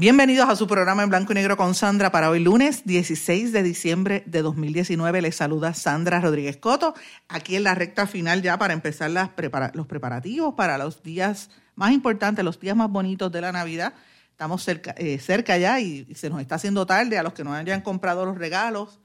Bienvenidos a su programa en blanco y negro con Sandra para hoy lunes 16 de diciembre de 2019. Les saluda Sandra Rodríguez Coto, aquí en la recta final ya para empezar los preparativos para los días más importantes, los días más bonitos de la Navidad. Estamos cerca, eh, ya y, se nos está haciendo tarde a los que no hayan comprado los regalos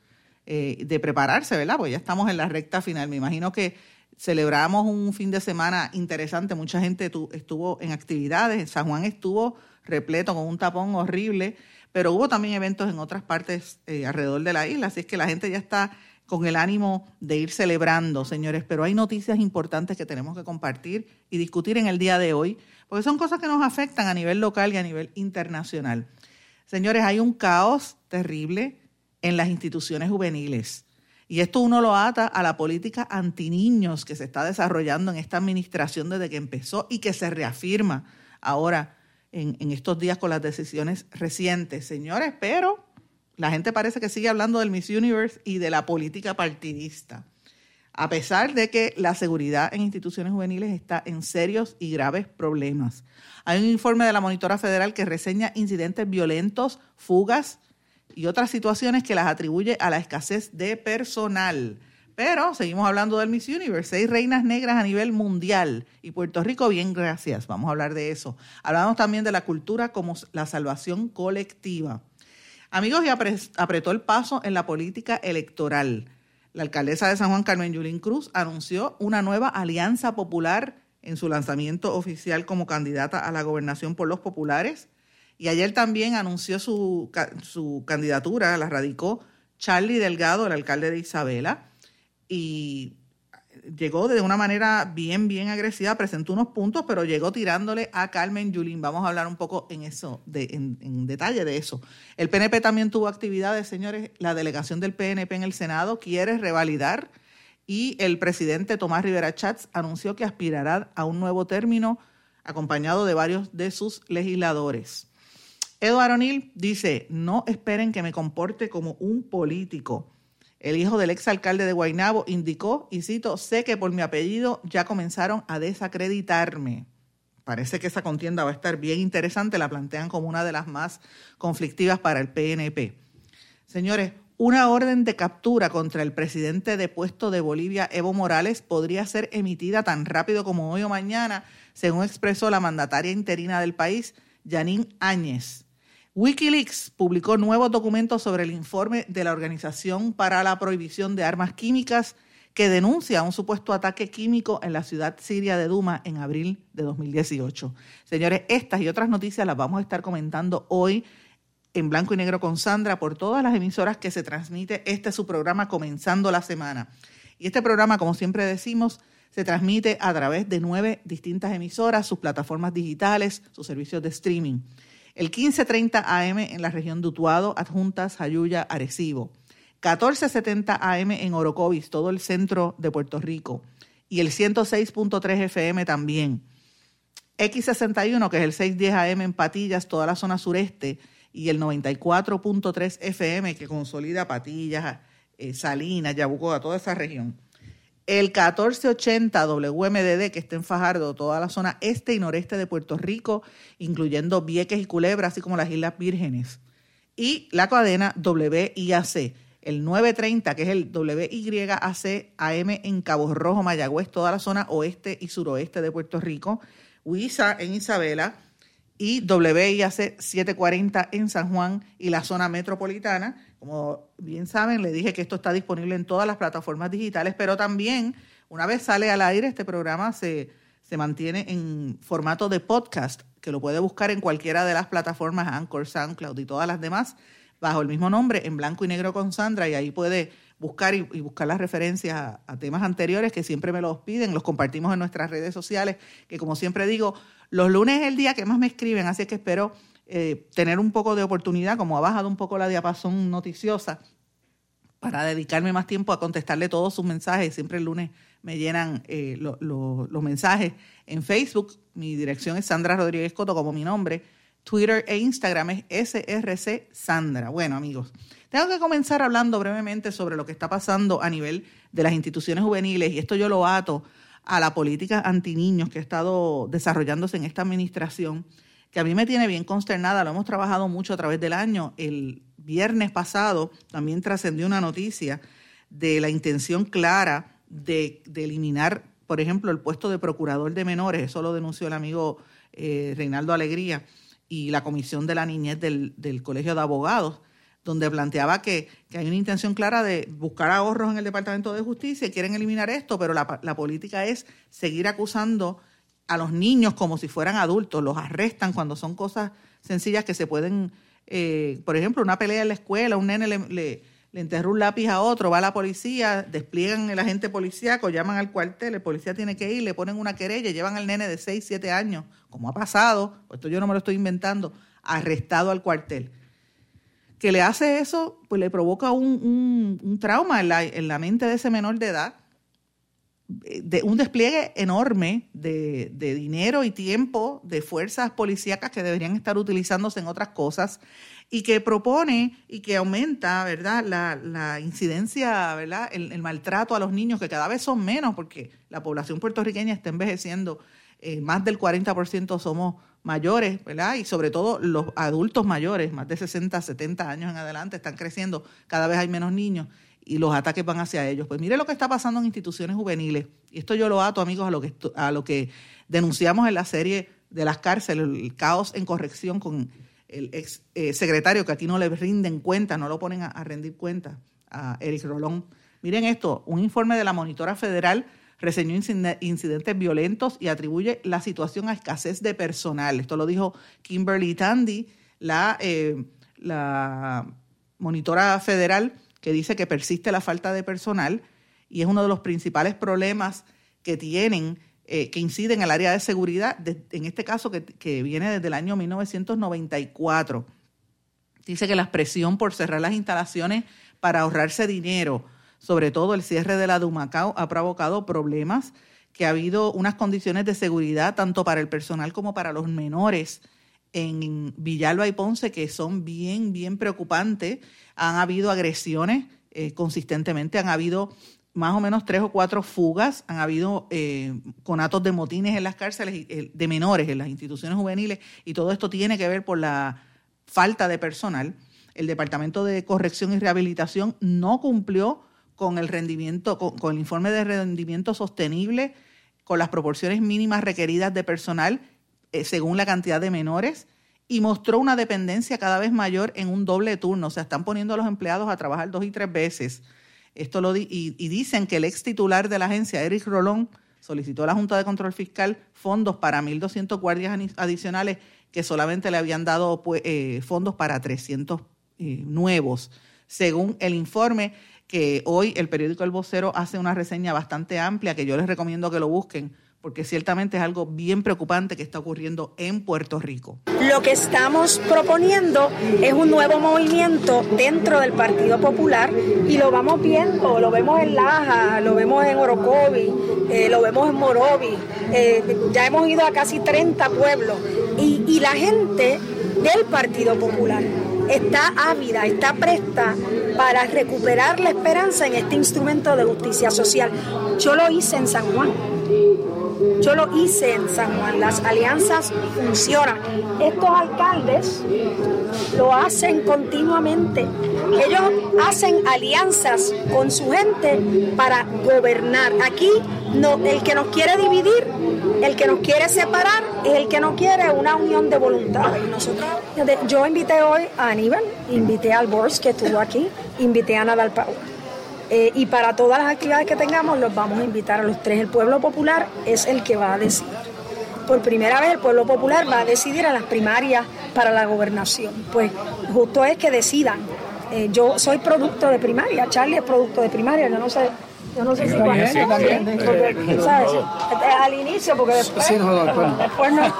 eh, de prepararse, ¿verdad? Pues ya estamos en la recta final. Me imagino que celebramos un fin de semana interesante. Mucha gente estuvo en actividades. San Juan estuvo repleto con un tapón horrible, pero hubo también eventos en otras partes eh, alrededor de la isla, así es que la gente ya está con el ánimo de ir celebrando, señores, pero hay noticias importantes que tenemos que compartir y discutir en el día de hoy, porque son cosas que nos afectan a nivel local y a nivel internacional. Señores, hay un caos terrible en las instituciones juveniles. Y esto uno lo ata a la política antiniños que se está desarrollando en esta administración desde que empezó y que se reafirma ahora en, estos días con las decisiones recientes, señores, pero la gente parece que sigue hablando del Miss Universe y de la política partidista, a pesar de que la seguridad en instituciones juveniles está en serios y graves problemas. Hay un informe de la Monitora Federal que reseña incidentes violentos, fugas y otras situaciones que las atribuye a la escasez de personal. Pero seguimos hablando del Miss Universe, seis reinas negras a nivel mundial y Puerto Rico, bien, gracias, vamos a hablar de eso. Hablamos también de la cultura como la salvación colectiva. Amigos, y apretó el paso en la política electoral. La alcaldesa de San Juan, Carmen Yulín Cruz, anunció una nueva alianza popular en su lanzamiento oficial como candidata a la gobernación por los populares. Y ayer también anunció su, su candidatura, la radicó Charlie Delgado, el alcalde de Isabela y llegó de una manera bien, bien agresiva, presentó unos puntos, pero llegó tirándole a Carmen Yulín. Vamos a hablar un poco en eso, en, detalle de eso. El PNP también tuvo actividades, señores. La delegación del PNP en el Senado quiere revalidar y el presidente Tomás Rivera Chats anunció que aspirará a un nuevo término acompañado de varios de sus legisladores. Eduardo O'Neill dice, no esperen que me comporte como un político el hijo del exalcalde de Guaynabo indicó, y cito, sé que por mi apellido ya comenzaron a desacreditarme. Parece que esa contienda va a estar bien interesante, la plantean como una de las más conflictivas para el PNP. Señores, una orden de captura contra el presidente de puesto de Bolivia, Evo Morales, podría ser emitida tan rápido como hoy o mañana, según expresó la mandataria interina del país, Janine Áñez. Wikileaks publicó nuevos documentos sobre el informe de la Organización para la Prohibición de Armas Químicas que denuncia un supuesto ataque químico en la ciudad siria de Duma en abril de 2018. Señores, estas y otras noticias las vamos a estar comentando hoy en blanco y negro con Sandra por todas las emisoras que se transmite este su programa comenzando la semana. Y este programa, como siempre decimos, se transmite a través de nueve distintas emisoras, sus plataformas digitales, sus servicios de streaming el 1530 AM en la región de Utuado, Adjuntas, Jayuya, Arecibo, 1470 AM en Orocovis, todo el centro de Puerto Rico, y el 106.3 FM también. X61, que es el 610 AM en Patillas, toda la zona sureste, y el 94.3 FM, que consolida Patillas, eh, Salinas, Yabucoa, toda esa región el 1480 WMDD, que está en Fajardo, toda la zona este y noreste de Puerto Rico, incluyendo Vieques y Culebra, así como las Islas Vírgenes. Y la cadena WIAC, el 930, que es el WYAC AM en Cabo Rojo, Mayagüez, toda la zona oeste y suroeste de Puerto Rico. WISA en Isabela y WIAC 740 en San Juan y la zona metropolitana como bien saben, le dije que esto está disponible en todas las plataformas digitales, pero también una vez sale al aire, este programa se, se mantiene en formato de podcast, que lo puede buscar en cualquiera de las plataformas, Anchor, SoundCloud y todas las demás, bajo el mismo nombre, en blanco y negro con Sandra, y ahí puede buscar y, buscar las referencias a, temas anteriores que siempre me los piden, los compartimos en nuestras redes sociales, que como siempre digo, los lunes es el día que más me escriben, así que espero eh, tener un poco de oportunidad, como ha bajado un poco la diapasón noticiosa, para dedicarme más tiempo a contestarle todos sus mensajes. Siempre el lunes me llenan eh, los mensajes en Facebook. Mi dirección es Sandra Rodríguez Coto, como mi nombre. Twitter e Instagram es SRC Sandra. Bueno, amigos, tengo que comenzar hablando brevemente sobre lo que está pasando a nivel de las instituciones juveniles y esto yo lo ato a la política anti-niños que ha estado desarrollándose en esta administración, que a mí me tiene bien consternada, lo hemos trabajado mucho a través del año. El viernes pasado también trascendió una noticia de la intención clara de, eliminar, por ejemplo, el puesto de procurador de menores, eso lo denunció el amigo eh, Reinaldo Alegría y la Comisión de la Niñez del, del Colegio de Abogados donde planteaba que, hay una intención clara de buscar ahorros en el Departamento de Justicia y quieren eliminar esto, pero la, política es seguir acusando a los niños como si fueran adultos, los arrestan cuando son cosas sencillas que se pueden, eh, por ejemplo, una pelea en la escuela, un nene le, le, enterró un lápiz a otro, va a la policía, despliegan el agente policíaco, llaman al cuartel, el policía tiene que ir, le ponen una querella, llevan al nene de 6, 7 años, como ha pasado, esto yo no me lo estoy inventando, arrestado al cuartel. Que le hace eso, pues le provoca un, trauma en la, en la, mente de ese menor de edad, de un despliegue enorme de, dinero y tiempo de fuerzas policíacas que deberían estar utilizándose en otras cosas y que propone y que aumenta, ¿verdad?, la, incidencia, ¿verdad?, el, maltrato a los niños, que cada vez son menos porque la población puertorriqueña está envejeciendo, eh, más del 40% somos mayores, ¿verdad? Y sobre todo los adultos mayores, más de 60, 70 años en adelante, están creciendo, cada vez hay menos niños y los ataques van hacia ellos. Pues mire lo que está pasando en instituciones juveniles. Y esto yo lo ato, amigos, a lo que, a lo que denunciamos en la serie de las cárceles, el caos en corrección con el ex eh, secretario que aquí no le rinden cuenta, no lo ponen a, a rendir cuenta, a Eric Rolón. Miren esto, un informe de la monitora federal reseñó incidentes violentos y atribuye la situación a escasez de personal. Esto lo dijo Kimberly Tandy, la, eh, la monitora federal, que dice que persiste la falta de personal y es uno de los principales problemas que tienen, eh, que inciden en el área de seguridad, en este caso que, que viene desde el año 1994. Dice que la presión por cerrar las instalaciones para ahorrarse dinero, sobre todo el cierre de la Dumacao ha provocado problemas, que ha habido unas condiciones de seguridad tanto para el personal como para los menores en Villalba y Ponce que son bien, bien preocupantes. Han habido agresiones eh, consistentemente, han habido más o menos tres o cuatro fugas, han habido eh, conatos de motines en las cárceles eh, de menores, en las instituciones juveniles, y todo esto tiene que ver por la falta de personal. El Departamento de Corrección y Rehabilitación no cumplió con el rendimiento, con, el informe de rendimiento sostenible, con las proporciones mínimas requeridas de personal según la cantidad de menores y mostró una dependencia cada vez mayor en un doble turno. O sea, están poniendo a los empleados a trabajar dos y tres veces. Esto lo y, y, dicen que el ex titular de la agencia, Eric Rolón, solicitó a la Junta de Control Fiscal fondos para 1.200 guardias adicionales que solamente le habían dado pues, eh, fondos para 300 eh, nuevos. Según el informe, que hoy el periódico El Vocero hace una reseña bastante amplia que yo les recomiendo que lo busquen porque ciertamente es algo bien preocupante que está ocurriendo en Puerto Rico. Lo que estamos proponiendo es un nuevo movimiento dentro del Partido Popular y lo vamos viendo, lo vemos en Laja, lo vemos en Orocovi, eh, lo vemos en Morovi, eh, ya hemos ido a casi 30 pueblos y, y la gente del Partido Popular está ávida, está presta para recuperar la esperanza en este instrumento de justicia social. Yo lo hice en San Juan. Yo lo hice en San Juan. Las alianzas funcionan. Estos alcaldes lo hacen continuamente. Ellos hacen alianzas con su gente para gobernar. Aquí el que nos quiere dividir, el que nos quiere separar, es el que no quiere una unión de voluntad. Nosotros, yo invité hoy a Aníbal, invité al Bors que estuvo aquí, invité a Nadal Power. Eh, y para todas las actividades que tengamos los vamos a invitar a los tres. El pueblo popular es el que va a decidir. Por primera vez el pueblo popular va a decidir a las primarias para la gobernación. Pues justo es que decidan Eh, yo soy producto de primaria, Charlie es producto de primaria, yo no sé yo no sé si cuando sí, porque, ¿sabes? Al inicio, porque después, sí, no, después no.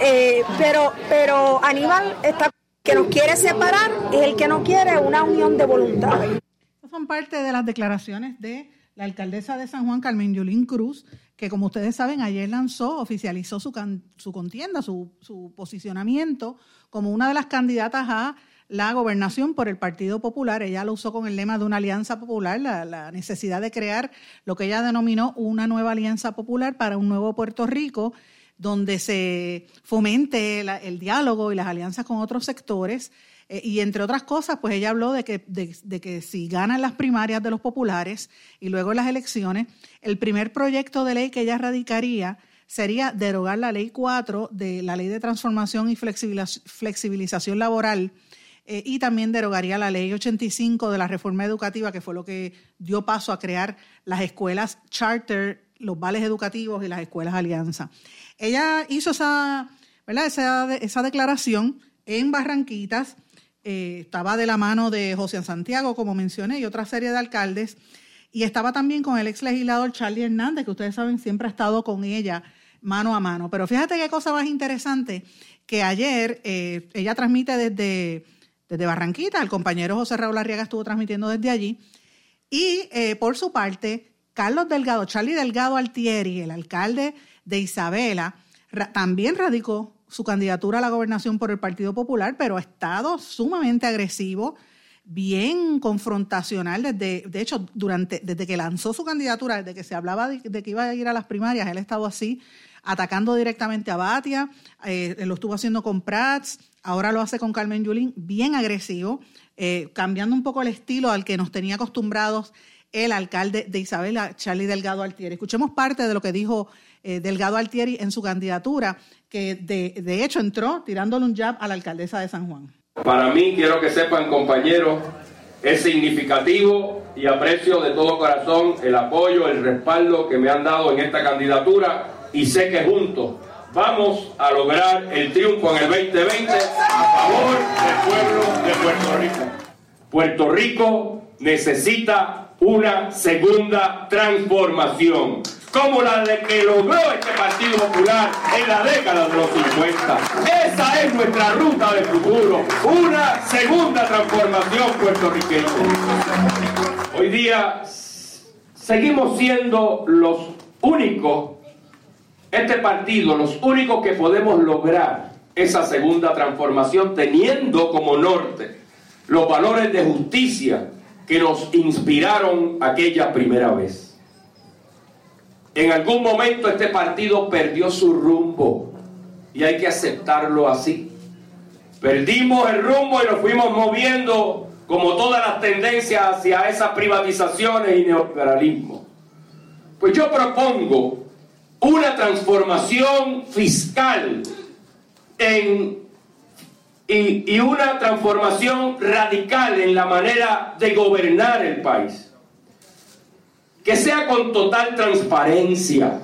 Eh, pero, pero Aníbal está que nos quiere separar es el que no quiere una unión de voluntad. Son parte de las declaraciones de la alcaldesa de San Juan, Carmen Yulín Cruz, que como ustedes saben, ayer lanzó, oficializó su, su contienda, su, su posicionamiento como una de las candidatas a la gobernación por el Partido Popular. Ella lo usó con el lema de una alianza popular, la, necesidad de crear lo que ella denominó una nueva alianza popular para un nuevo Puerto Rico, donde se fomente el diálogo y las alianzas con otros sectores. Eh, y entre otras cosas, pues ella habló de que, de, que si ganan las primarias de los populares y luego las elecciones, el primer proyecto de ley que ella radicaría sería derogar la ley 4 de la ley de transformación y flexibilización laboral eh, y también derogaría la ley 85 de la reforma educativa, que fue lo que dio paso a crear las escuelas charter, los vales educativos y las escuelas alianza. Ella hizo esa, ¿verdad? esa, esa declaración en Barranquitas, eh, estaba de la mano de José Santiago, como mencioné, y otra serie de alcaldes, y estaba también con el ex legislador Charlie Hernández, que ustedes saben siempre ha estado con ella mano a mano. Pero fíjate qué cosa más interesante, que ayer eh, ella transmite desde desde Barranquita. El compañero José Raúl Arriaga estuvo transmitiendo desde allí. Y eh, por su parte, Carlos Delgado, Charlie Delgado Altieri, el alcalde de Isabela, también radicó su candidatura a la gobernación por el Partido Popular, pero ha estado sumamente agresivo, bien confrontacional desde, de hecho, durante, desde que lanzó su candidatura, desde que se hablaba de, que iba a ir a las primarias, él ha estado así, atacando directamente a Batia, eh, lo estuvo haciendo con Prats, ahora lo hace con Carmen Yulín, bien agresivo, eh, cambiando un poco el estilo al que nos tenía acostumbrados el alcalde de Isabela, Charlie Delgado Altieri. Escuchemos parte de lo que dijo eh, Delgado Altieri en su candidatura, que de, de hecho entró tirándole un jab a la alcaldesa de San Juan. Para mí, quiero que sepan, compañeros, es significativo y aprecio de todo corazón el apoyo, el respaldo que me han dado en esta candidatura y sé que juntos vamos a lograr el triunfo en el 2020 a favor del pueblo de Puerto Rico. Puerto Rico necesita una segunda transformación, como la de que logró este Partido Popular en la década de los 50. Esa es nuestra ruta de futuro, una segunda transformación puertorriqueña. Hoy día seguimos siendo los únicos este partido, los únicos que podemos lograr esa segunda transformación teniendo como norte los valores de justicia que nos inspiraron aquella primera vez. En algún momento este partido perdió su rumbo y hay que aceptarlo así. Perdimos el rumbo y nos fuimos moviendo como todas las tendencias hacia esas privatizaciones y neoliberalismo. Pues yo propongo una transformación fiscal y, una transformación radical en la manera de gobernar el país. Que sea con total transparencia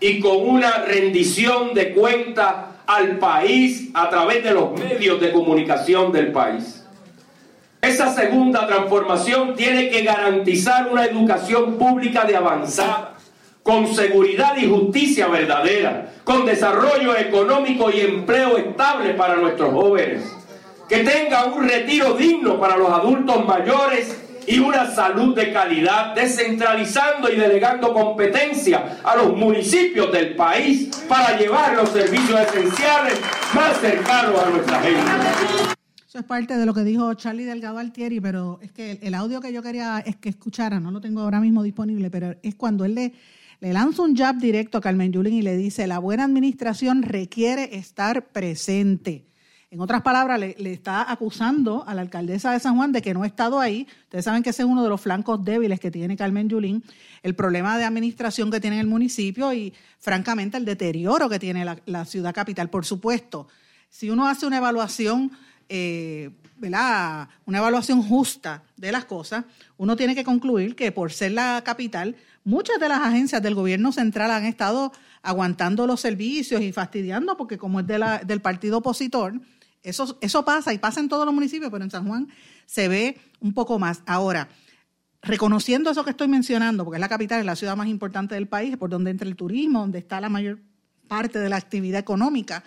y con una rendición de cuenta al país a través de los medios de comunicación del país. Esa segunda transformación tiene que garantizar una educación pública de avanzada con seguridad y justicia verdadera, con desarrollo económico y empleo estable para nuestros jóvenes, que tenga un retiro digno para los adultos mayores y una salud de calidad, descentralizando y delegando competencia a los municipios del país para llevar los servicios esenciales más cercanos a nuestra gente. Eso es parte de lo que dijo Charlie Delgado Altieri, pero es que el audio que yo quería es que escuchara, no lo tengo ahora mismo disponible, pero es cuando él le le lanza un jab directo a Carmen Yulín y le dice, la buena administración requiere estar presente. En otras palabras, le, está acusando a la alcaldesa de San Juan de que no ha estado ahí. Ustedes saben que ese es uno de los flancos débiles que tiene Carmen Yulín, el problema de administración que tiene el municipio y, francamente, el deterioro que tiene la, ciudad capital. Por supuesto, si uno hace una evaluación, eh, ¿verdad? una evaluación justa de las cosas, uno tiene que concluir que por ser la capital, muchas de las agencias del gobierno central han estado aguantando los servicios y fastidiando porque como es de la, del partido opositor, Eso, eso pasa y pasa en todos los municipios, pero en San Juan se ve un poco más. Ahora, reconociendo eso que estoy mencionando, porque es la capital, es la ciudad más importante del país, por donde entra el turismo, donde está la mayor parte de la actividad económica,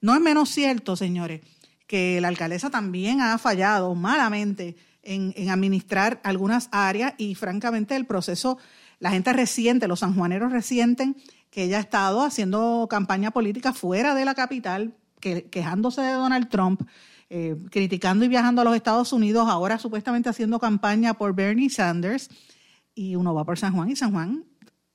no es menos cierto, señores, que la alcaldesa también ha fallado malamente en, en administrar algunas áreas y francamente el proceso, la gente reciente, los sanjuaneros resienten que ella ha estado haciendo campaña política fuera de la capital, quejándose de Donald Trump, eh, criticando y viajando a los Estados Unidos, ahora supuestamente haciendo campaña por Bernie Sanders, y uno va por San Juan y San Juan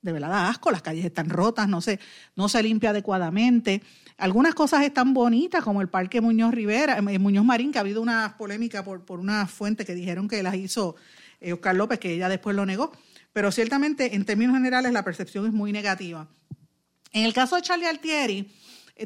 de verdad da asco, las calles están rotas, no se, no se limpia adecuadamente. Algunas cosas están bonitas, como el Parque Muñoz Rivera, eh, Muñoz Marín, que ha habido una polémica por, por una fuente que dijeron que las hizo eh, Oscar López, que ella después lo negó. Pero ciertamente, en términos generales, la percepción es muy negativa. En el caso de Charlie Altieri,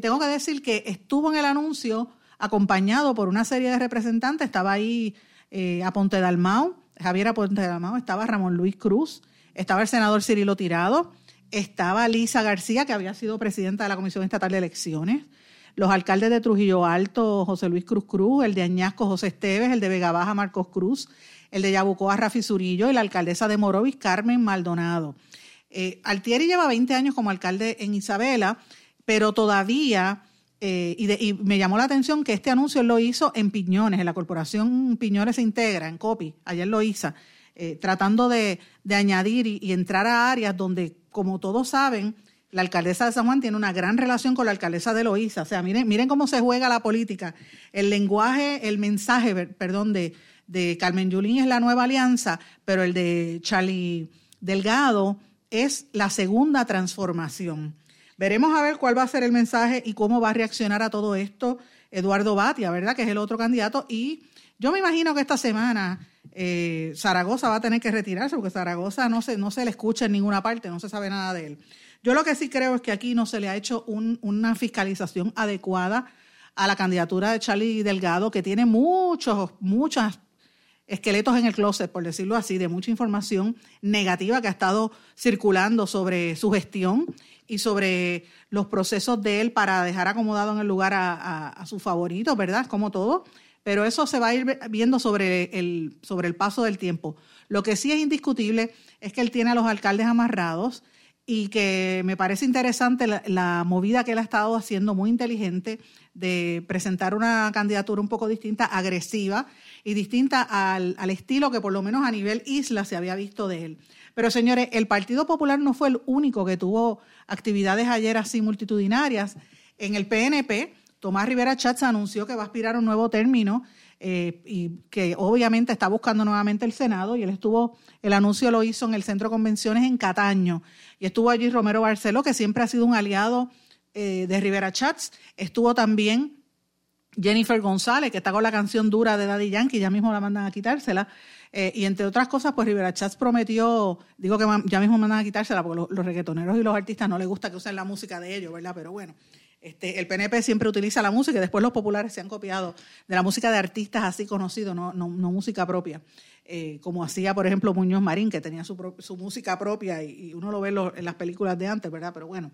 tengo que decir que estuvo en el anuncio acompañado por una serie de representantes. Estaba ahí eh, Aponte Dalmau, Javier Aponte Dalmau, estaba Ramón Luis Cruz, estaba el senador Cirilo Tirado, estaba Lisa García, que había sido presidenta de la Comisión Estatal de Elecciones, los alcaldes de Trujillo Alto, José Luis Cruz Cruz, el de Añasco, José Esteves, el de Vega Baja, Marcos Cruz, el de Yabucoa, Rafi Zurillo y la alcaldesa de Morovis, Carmen Maldonado. Eh, Altieri lleva 20 años como alcalde en Isabela, pero todavía, eh, y, me llamó la atención que este anuncio lo hizo en Piñones, en la corporación Piñones integra, en COPI, ayer lo hizo, eh, tratando de, añadir y, entrar a áreas donde, como todos saben, la alcaldesa de San Juan tiene una gran relación con la alcaldesa de Loíza. O sea, miren, miren cómo se juega la política. El lenguaje, el mensaje, perdón, de, de Carmen Yulín es la nueva alianza, pero el de Charlie Delgado es la segunda transformación. Veremos a ver cuál va a ser el mensaje y cómo va a reaccionar a todo esto Eduardo Batia, ¿verdad? Que es el otro candidato. Y yo me imagino que esta semana eh, Zaragoza va a tener que retirarse porque Zaragoza no se, no se le escucha en ninguna parte, no se sabe nada de él. Yo lo que sí creo es que aquí no se le ha hecho una fiscalización adecuada a la candidatura de Charlie Delgado, que tiene muchos, muchas esqueletos en el closet, por decirlo así, de mucha información negativa que ha estado circulando sobre su gestión y sobre los procesos de él para dejar acomodado en el lugar a, a, su favorito, ¿verdad? Como todo. Pero eso se va a ir viendo sobre el, sobre el paso del tiempo. Lo que sí es indiscutible es que él tiene a los alcaldes amarrados y que me parece interesante la, movida que él ha estado haciendo, muy inteligente, de presentar una candidatura un poco distinta, agresiva y distinta al, al, estilo que por lo menos a nivel isla se había visto de él. Pero señores, el Partido Popular no fue el único que tuvo actividades ayer así multitudinarias. En el PNP, Tomás Rivera Chatz anunció que va a aspirar a un nuevo término eh, y que obviamente está buscando nuevamente el Senado y él estuvo, el anuncio lo hizo en el Centro de Convenciones en Cataño y estuvo allí Romero Barceló, que siempre ha sido un aliado eh, de Rivera Chats, estuvo también Jennifer González, que está con la canción dura de Daddy Yankee, ya mismo la mandan a quitársela. Eh, y entre otras cosas, pues Rivera Chats prometió, digo que ya mismo mandan a quitársela porque los, los reggaetoneros y los artistas no les gusta que usen la música de ellos, ¿verdad? Pero bueno, este, el PNP siempre utiliza la música y después los populares se han copiado de la música de artistas así conocidos, no, no, música propia. Eh, como hacía, por ejemplo, Muñoz Marín, que tenía su, su música propia y, uno lo ve en las películas de antes, ¿verdad? Pero bueno,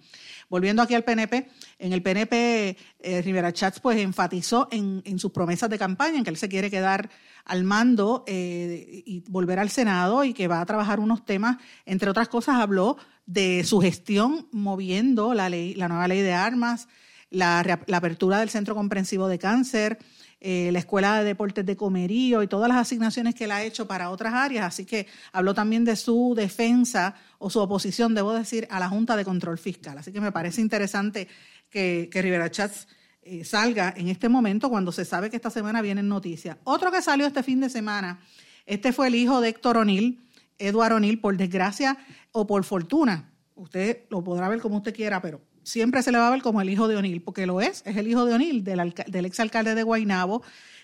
volviendo aquí al PNP, en el PNP eh, Rivera Chats pues enfatizó en, sus promesas de campaña, en que él se quiere quedar al mando eh, y volver al Senado y que va a trabajar unos temas, entre otras cosas, habló de su gestión moviendo la, ley, la nueva ley de armas, la, apertura del Centro Comprensivo de Cáncer, eh, la Escuela de Deportes de Comerío y todas las asignaciones que él ha hecho para otras áreas. Así que habló también de su defensa o su oposición, debo decir, a la Junta de Control Fiscal. Así que me parece interesante que, Rivera Chats eh, salga en este momento cuando se sabe que esta semana vienen noticias. Otro que salió este fin de semana, este fue el hijo de Héctor O'Neill, Eduardo O'Neill, por desgracia o por fortuna. Usted lo podrá ver como usted quiera, pero siempre se le va a ver como el hijo de O'Neill, porque lo es, es el hijo de O'Neill, del, del exalcalde de Guaynabo,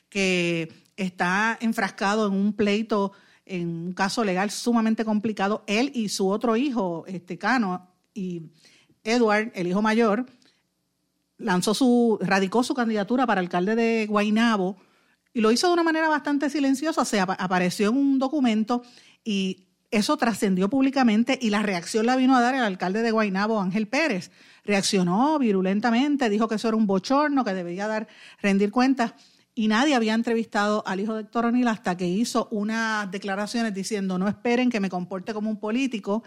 que está enfrascado en un pleito, en un caso legal sumamente complicado. Él y su otro hijo, este Cano, y Edward, el hijo mayor, lanzó su, radicó su candidatura para alcalde de Guaynabo y lo hizo de una manera bastante silenciosa. Se apareció en un documento y eso trascendió públicamente y la reacción la vino a dar el alcalde de Guaynabo, Ángel Pérez. Reaccionó virulentamente, dijo que eso era un bochorno, que debería dar rendir cuentas y nadie había entrevistado al hijo de Héctor O'Neill hasta que hizo unas declaraciones diciendo no esperen que me comporte como un político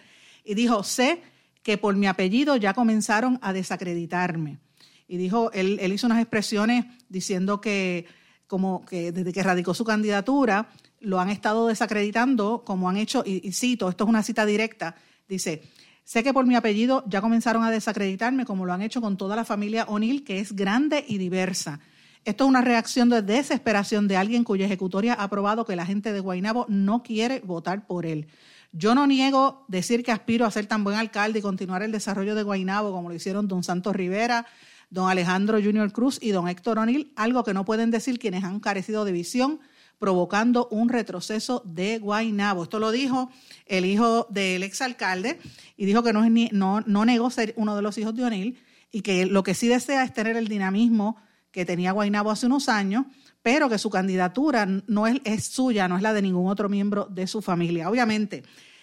y dijo sé que por mi apellido ya comenzaron a desacreditarme. Y dijo, él, él hizo unas expresiones diciendo que como que desde que radicó su candidatura lo han estado desacreditando, como han hecho, y, cito, esto es una cita directa, dice, sé que por mi apellido ya comenzaron a desacreditarme, como lo han hecho con toda la familia O'Neill, que es grande y diversa. Esto es una reacción de desesperación de alguien cuya ejecutoria ha probado que la gente de Guaynabo no quiere votar por él. Yo no niego decir que aspiro a ser tan buen alcalde y continuar el desarrollo de Guaynabo como lo hicieron don Santos Rivera, don Alejandro Junior Cruz y don Héctor O'Neill, algo que no pueden decir quienes han carecido de visión, provocando un retroceso de Guaynabo. Esto lo dijo el hijo del exalcalde y dijo que no, no, no negó ser uno de los hijos de O'Neill y que lo que sí desea es tener el dinamismo que tenía Guaynabo hace unos años, pero que su candidatura no es, es suya, no es la de ningún otro miembro de su familia. Obviamente,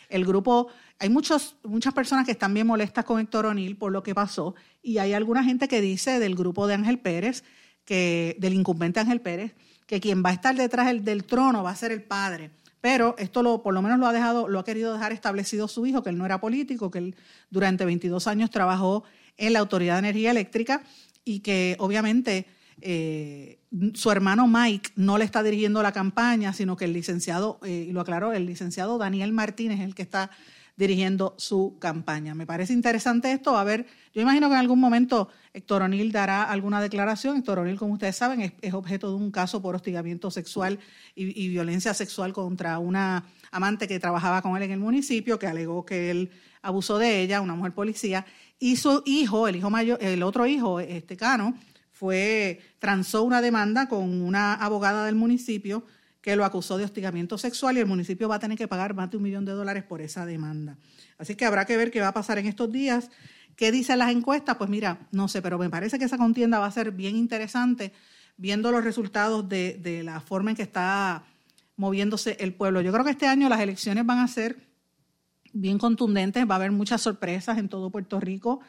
el grupo hay muchos, muchas personas que están bien molestas con Héctor O'Neill por lo que pasó y hay alguna gente que dice del grupo de Ángel Pérez, que, del incumbente Ángel Pérez, que quien va a estar detrás del, trono va a ser el padre. Pero esto lo, por lo menos lo ha dejado, lo ha querido dejar establecido su hijo, que él no era político, que él durante 22 años trabajó en la Autoridad de Energía Eléctrica y que obviamente eh, su hermano Mike no le está dirigiendo la campaña, sino que el licenciado, eh, y lo aclaró, el licenciado Daniel Martínez es el que está dirigiendo su campaña. Me parece interesante esto. A ver, yo imagino que en algún momento Héctor O'Neill dará alguna declaración. Héctor O'Neill, como ustedes saben, es, objeto de un caso por hostigamiento sexual y, violencia sexual contra una amante que trabajaba con él en el municipio, que alegó que él abusó de ella, una mujer policía, y su hijo, el hijo mayor, el otro hijo, este Cano, fue transó una demanda con una abogada del municipio que lo acusó de hostigamiento sexual y el municipio va a tener que pagar más de un millón de dólares por esa demanda. Así que habrá que ver qué va a pasar en estos días. ¿Qué dicen las encuestas? Pues mira, no sé, pero me parece que esa contienda va a ser bien interesante viendo los resultados de, de la forma en que está moviéndose el pueblo. Yo creo que este año las elecciones van a ser bien contundentes, va a haber muchas sorpresas en todo Puerto Rico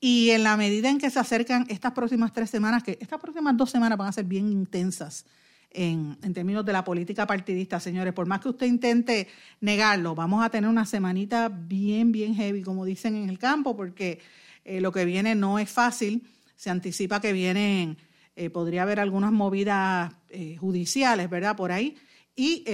y en la medida en que se acercan estas próximas tres semanas, que estas próximas dos semanas van a ser bien intensas, en, términos de la política partidista, señores. Por más que usted intente negarlo, vamos a tener una semanita bien, bien heavy, como dicen en el campo, porque eh, lo que viene no es fácil. Se anticipa que vienen, eh, podría haber algunas movidas eh, judiciales, ¿verdad? Por ahí. Y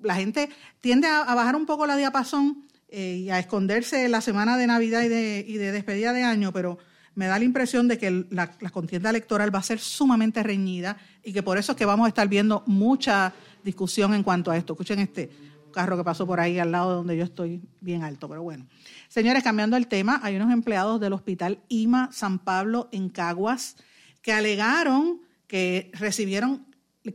la gente tiende a, bajar un poco la diapasón y a esconderse la semana de Navidad y de, y de despedida de año, pero me da la impresión de que la, contienda electoral va a ser sumamente reñida y que por eso es que vamos a estar viendo mucha discusión en cuanto a esto. Escuchen este carro que pasó por ahí al lado de donde yo estoy bien alto, pero bueno. Señores, cambiando el tema, hay unos empleados del hospital IMA San Pablo en Caguas que alegaron que recibieron,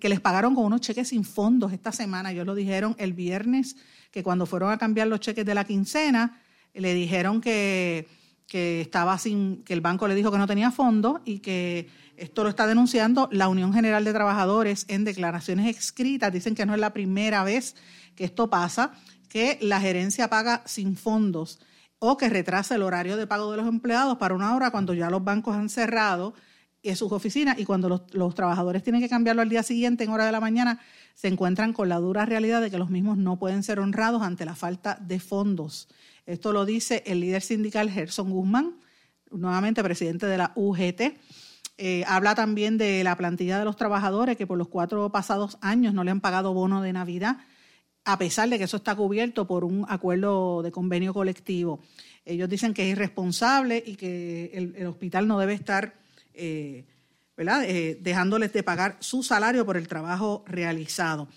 que les pagaron con unos cheques sin fondos esta semana. Ellos lo dijeron el viernes, que cuando fueron a cambiar los cheques de la quincena, le dijeron que que estaba sin, que el banco le dijo que no tenía fondo y que esto lo está denunciando la Unión General de Trabajadores en declaraciones escritas. Dicen que no es la primera vez que esto pasa, que la gerencia paga sin fondos o que retrasa el horario de pago de los empleados para una hora cuando ya los bancos han cerrado en sus oficinas y cuando los, los trabajadores tienen que cambiarlo al día siguiente en hora de la mañana, se encuentran con la dura realidad de que los mismos no pueden ser honrados ante la falta de fondos. Esto lo dice el líder sindical Gerson Guzmán, nuevamente presidente de la UGT. Eh, habla también de la plantilla de los trabajadores que por los cuatro pasados años no le han pagado bono de Navidad, a pesar de que eso está cubierto por un acuerdo de convenio colectivo. Ellos dicen que es irresponsable y que el, hospital no debe estar eh, eh, dejándoles de pagar su salario por el trabajo realizado.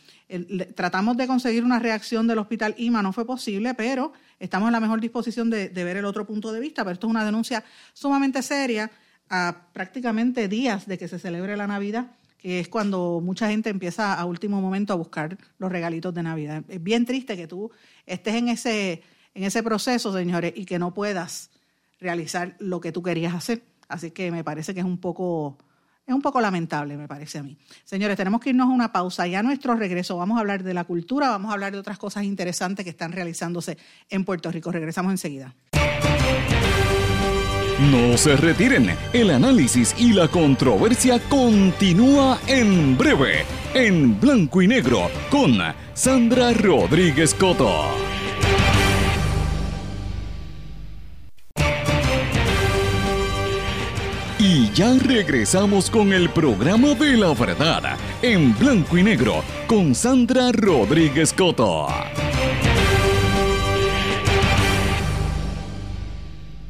tratamos de conseguir una reacción del hospital IMA, no fue posible, pero estamos en la mejor disposición de, ver el otro punto de vista, pero esto es una denuncia sumamente seria a prácticamente días de que se celebre la Navidad, que es cuando mucha gente empieza a último momento a buscar los regalitos de Navidad. Es bien triste que tú estés en ese, en ese proceso, señores, y que no puedas realizar lo que tú querías hacer. Así que me parece que es un poco es un poco lamentable, me parece a mí. Señores, tenemos que irnos a una pausa. Ya a nuestro regreso vamos a hablar de la cultura, vamos a hablar de otras cosas interesantes que están realizándose en Puerto Rico. Regresamos enseguida. No se retiren, el análisis y la controversia continúa en breve, en blanco y negro, con Sandra Rodríguez Coto. Ya regresamos con el programa de la verdad, en blanco y negro, con Sandra Rodríguez Coto.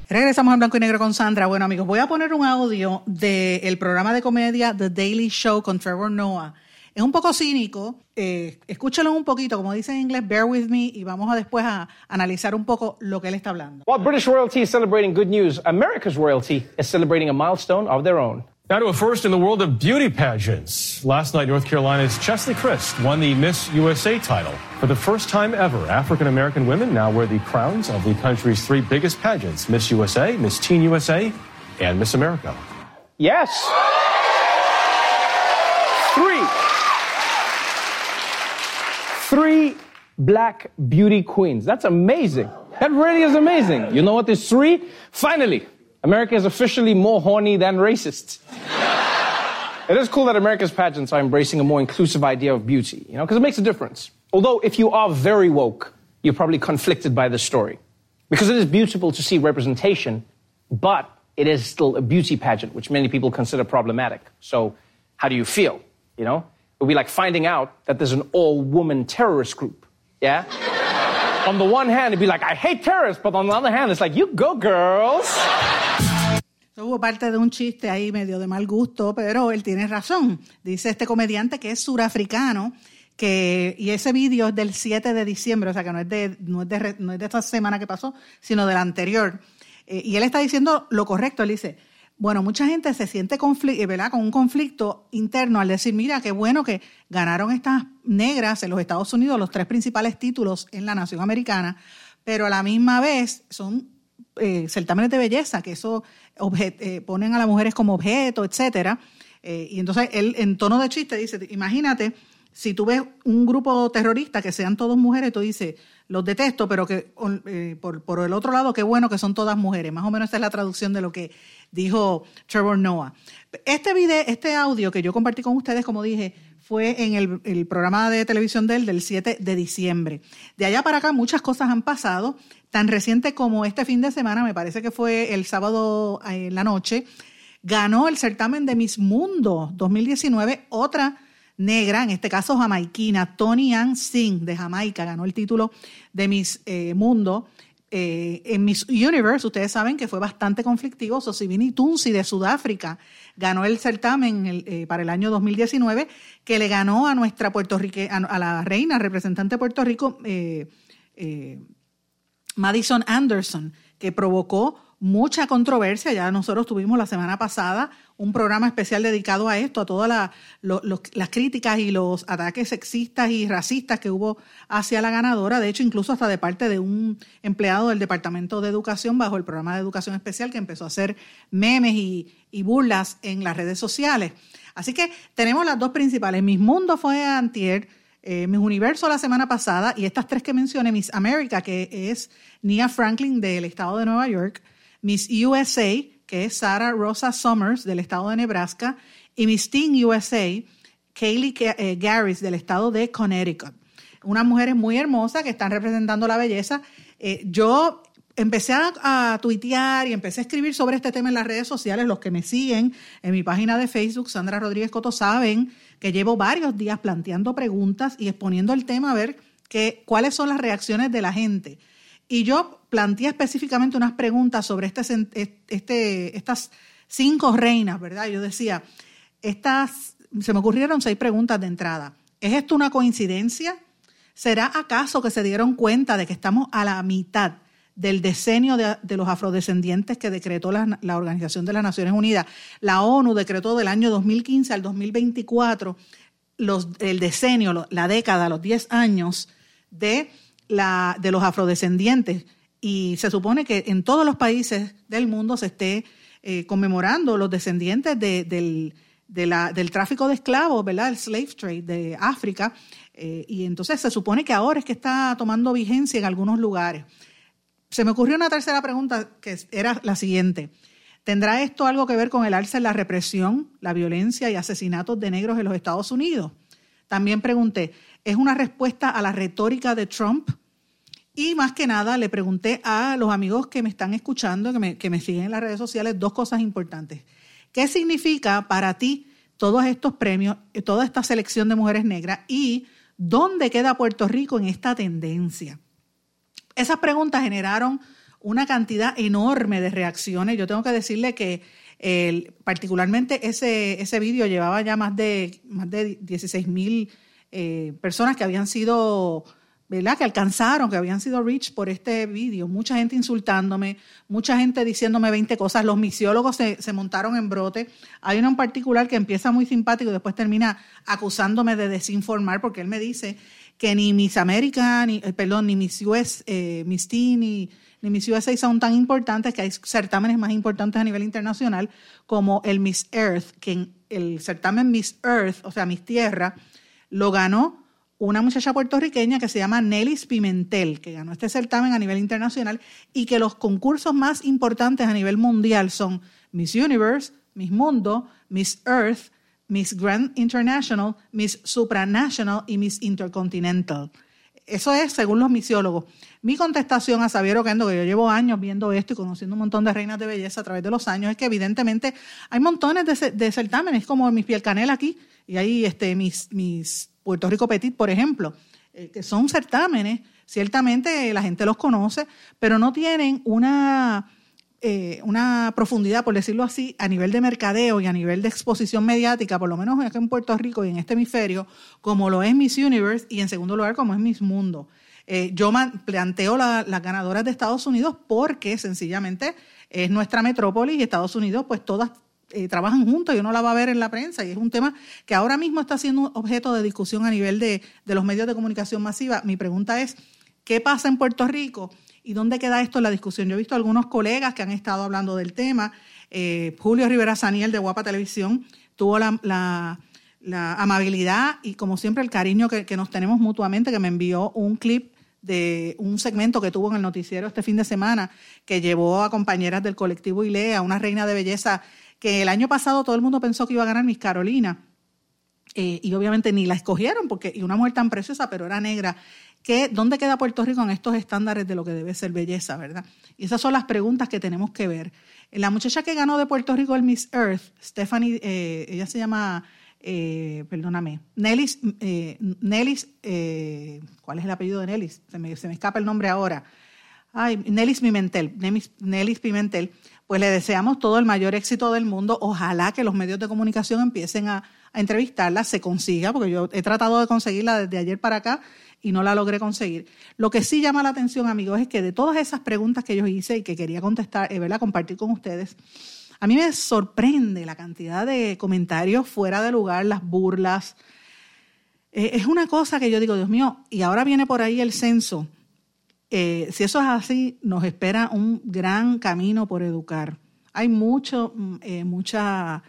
Regresamos en blanco y negro con Sandra. Bueno, amigos, voy a poner un audio del programa de comedia The Daily Show con Trevor Noah. Es un poco cínico, eh, escúchalo un poquito, como dice en inglés, bear with me, y vamos a después a analizar un poco lo que él está hablando. While British royalty is celebrating good news, America's royalty is celebrating a milestone of their own. Now to a first in the world of beauty pageants. Last night, North Carolina's Chesley Christ won the Miss USA title. For the first time ever, African American women now wear the crowns of the country's three biggest pageants Miss USA, Miss Teen USA, and Miss America. Yes! Three. Three black beauty queens. That's amazing. That really is amazing. You know what? There's three. Finally, America is officially more horny than racist. it is cool that America's pageants are embracing a more inclusive idea of beauty, you know, because it makes a difference. Although, if you are very woke, you're probably conflicted by this story. Because it is beautiful to see representation, but it is still a beauty pageant, which many people consider problematic. So, how do you feel? You know? It would be like finding out that there's an all woman terrorist group. Yeah? on the one hand, it'd be like, I hate terrorists, but on the other hand, it's like, you go, girls. Hubo parte de un chiste ahí medio de mal gusto, pero él tiene razón. Dice este comediante que es surafricano, que, y ese vídeo es del 7 de diciembre, o sea que no es de, no es de, no es de esta semana que pasó, sino del anterior. Eh, y él está diciendo lo correcto, él dice, bueno, mucha gente se siente conflicto, ¿verdad? con un conflicto interno al decir, mira, qué bueno que ganaron estas negras en los Estados Unidos los tres principales títulos en la nación americana, pero a la misma vez son eh, certámenes de belleza, que eso eh, ponen a las mujeres como objeto, etcétera. Eh, y entonces él, en tono de chiste, dice, imagínate, si tú ves un grupo terrorista que sean todos mujeres, tú dices, los detesto, pero que por, por el otro lado, qué bueno que son todas mujeres. Más o menos esta es la traducción de lo que dijo Trevor Noah. Este video, este audio que yo compartí con ustedes, como dije, fue en el, programa de televisión de él del 7 de diciembre. De allá para acá muchas cosas han pasado, tan reciente como este fin de semana, me parece que fue el sábado en la noche, ganó el certamen de Miss Mundo 2019, otra negra, en este caso jamaiquina, Tony Ann Singh de Jamaica, ganó el título de Miss eh, Mundo eh, en Miss Universe, ustedes saben que fue bastante conflictivo. Sosibini Tunsi de Sudáfrica ganó el certamen eh, para el año 2019, que le ganó a nuestra puertorrique, a, la reina representante de Puerto Rico, Madison Anderson, que provocó mucha controversia. Ya nosotros tuvimos la semana pasada un programa especial dedicado a esto, a todas las críticas y los ataques sexistas y racistas que hubo hacia la ganadora. De hecho, incluso hasta de parte de un empleado del Departamento de Educación bajo el programa de Educación Especial que empezó a hacer memes y, burlas en las redes sociales. Así que tenemos las dos principales. Mis Mundo fue antier. Eh, Miss Universo la semana pasada y estas tres que mencioné, Miss America, que es Nia Franklin del estado de Nueva York, Miss USA, que es Sarah Rosa Summers del estado de Nebraska, y Miss Teen USA, Kaylee eh, Garris del estado de Connecticut. Unas mujeres muy hermosas que están representando la belleza. Eh, yo empecé a, tuitear y empecé a escribir sobre este tema en las redes sociales. Los que me siguen en mi página de Facebook, Sandra Rodríguez Coto, saben que llevo varios días planteando preguntas y exponiendo el tema a ver cuáles son las reacciones de la gente. Y yo planteé específicamente unas preguntas sobre este, este, estas cinco reinas, ¿verdad? Yo decía, estas, se me ocurrieron seis preguntas de entrada. ¿Es esto una coincidencia? ¿Será acaso que se dieron cuenta de que estamos a la mitad del decenio de, los afrodescendientes que decretó la, la, Organización de las Naciones Unidas? La ONU decretó del año 2015 al 2024 los, el decenio, la década, los 10 años de la, de los afrodescendientes y se supone que en todos los países del mundo se esté eh, conmemorando los descendientes de, del, del tráfico de esclavos, ¿verdad? El slave trade de África. Eh, y entonces se supone que ahora es que está tomando vigencia en algunos lugares. Se me ocurrió una tercera pregunta que era la siguiente. ¿Tendrá esto algo que ver con el alza en la represión, la violencia y asesinatos de negros en los Estados Unidos? También pregunté, ¿es una respuesta a la retórica de Trump? Y más que nada le pregunté a los amigos que me están escuchando, que me, siguen en las redes sociales, dos cosas importantes. ¿Qué significa para ti todos estos premios, toda esta selección de mujeres negras y dónde queda Puerto Rico en esta tendencia? Esas preguntas generaron una cantidad enorme de reacciones. Yo tengo que decirle que particularmente ese, ese vídeo llevaba ya más de, más de 16 mil eh, personas que habían sido, ¿verdad? Que alcanzaron, que habían sido rich por este vídeo. Mucha gente insultándome, mucha gente diciéndome 20 cosas. Los misiólogos se, se montaron en brote. Hay uno en particular que empieza muy simpático y después termina acusándome de desinformar porque él me dice que ni Miss América, ni, eh, perdón, ni Miss US, eh, Miss T, ni ni Miss USA son tan importantes que hay certámenes más importantes a nivel internacional como el Miss Earth, que el certamen Miss Earth, o sea, Miss Tierra, lo ganó una muchacha puertorriqueña que se llama Nellis Pimentel, que ganó este certamen a nivel internacional y que los concursos más importantes a nivel mundial son Miss Universe, Miss Mundo, Miss Earth, Miss Grand International, Miss Supranational y Miss Intercontinental. Eso es según los misiólogos. Mi contestación a Xavier Oquendo, que yo llevo años viendo esto y conociendo un montón de reinas de belleza a través de los años, es que evidentemente hay montones de, certámenes, como mis piel canela aquí, y hay este, mis, mis Puerto Rico Petit, por ejemplo, eh, que son certámenes, ciertamente la gente los conoce, pero no tienen una eh, una profundidad, por decirlo así, a nivel de mercadeo y a nivel de exposición mediática, por lo menos en Puerto Rico y en este hemisferio, como lo es Miss Universe y en segundo lugar como es Miss Mundo. Eh, yo planteo las ganadoras de Estados Unidos porque sencillamente es nuestra metrópoli y Estados Unidos pues todas eh, trabajan juntos y uno la va a ver en la prensa y es un tema que ahora mismo está siendo objeto de discusión a nivel de, de los medios de comunicación masiva. Mi pregunta es, ¿qué pasa en Puerto Rico? ¿Y dónde queda esto en la discusión? Yo he visto algunos colegas que han estado hablando del tema. Eh, Julio Rivera Saniel de Guapa Televisión tuvo la, amabilidad y como siempre el cariño que, nos tenemos mutuamente, que me envió un clip de un segmento que tuvo en el noticiero este fin de semana, que llevó a compañeras del colectivo ILEA, una reina de belleza que el año pasado todo el mundo pensó que iba a ganar Miss Carolina. Eh, y obviamente ni la escogieron porque y una mujer tan preciosa pero era negra ¿Dónde queda Puerto Rico en estos estándares de lo que debe ser belleza, verdad? Y esas son las preguntas que tenemos que ver. La muchacha que ganó de Puerto Rico el Miss Earth, Stephanie, eh, ella se llama, eh, perdóname, Nellis, eh, Nellis ¿cuál es el apellido de Nellis? Se me escapa el nombre ahora. Ay, Nellis Pimentel, Nellis Pimentel, pues le deseamos todo el mayor éxito del mundo. Ojalá que los medios de comunicación empiecen a, a entrevistarla, se consiga, porque yo he tratado de conseguirla desde ayer para acá y no la logré conseguir. Lo que sí llama la atención, amigos, es que de todas esas preguntas que yo hice y que quería contestar, eh, compartir con ustedes, a mí me sorprende la cantidad de comentarios fuera de lugar, las burlas. Eh, es una cosa que yo digo, Dios mío, y ahora viene por ahí el censo. Eh, si eso es así, nos espera un gran camino por educar. Hay mucho, mm, mucha,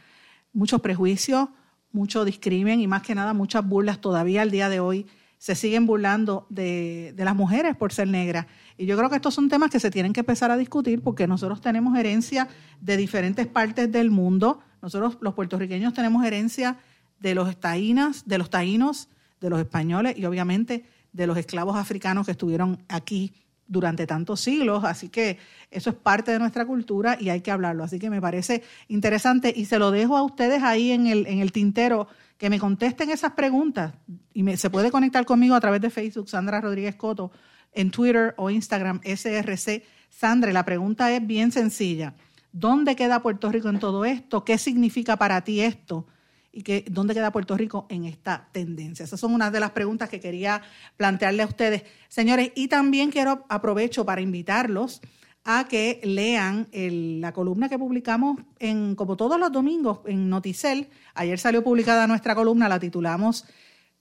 muchos prejuicios, mucho discrimen y más que nada muchas burlas todavía al día de hoy se siguen burlando de, las mujeres por ser negras. Y yo creo que estos son temas que se tienen que empezar a discutir porque nosotros tenemos herencia de diferentes partes del mundo. Nosotros los puertorriqueños tenemos herencia de los taínas, de los taínos, de los españoles y obviamente de los esclavos africanos que estuvieron aquí durante tantos siglos, así que eso es parte de nuestra cultura y hay que hablarlo. Así que me parece interesante y se lo dejo a ustedes ahí en el, en el tintero que me contesten esas preguntas y me, se puede conectar conmigo a través de Facebook, Sandra Rodríguez Coto, en Twitter o Instagram, SRC. Sandra, la pregunta es bien sencilla. ¿Dónde queda Puerto Rico en todo esto? ¿Qué significa para ti esto? ¿Y que, dónde queda Puerto Rico en esta tendencia? Esas son unas de las preguntas que quería plantearle a ustedes. Señores, y también quiero aprovecho para invitarlos a que lean la columna que publicamos en, como todos los domingos en Noticel. Ayer salió publicada nuestra columna, la titulamos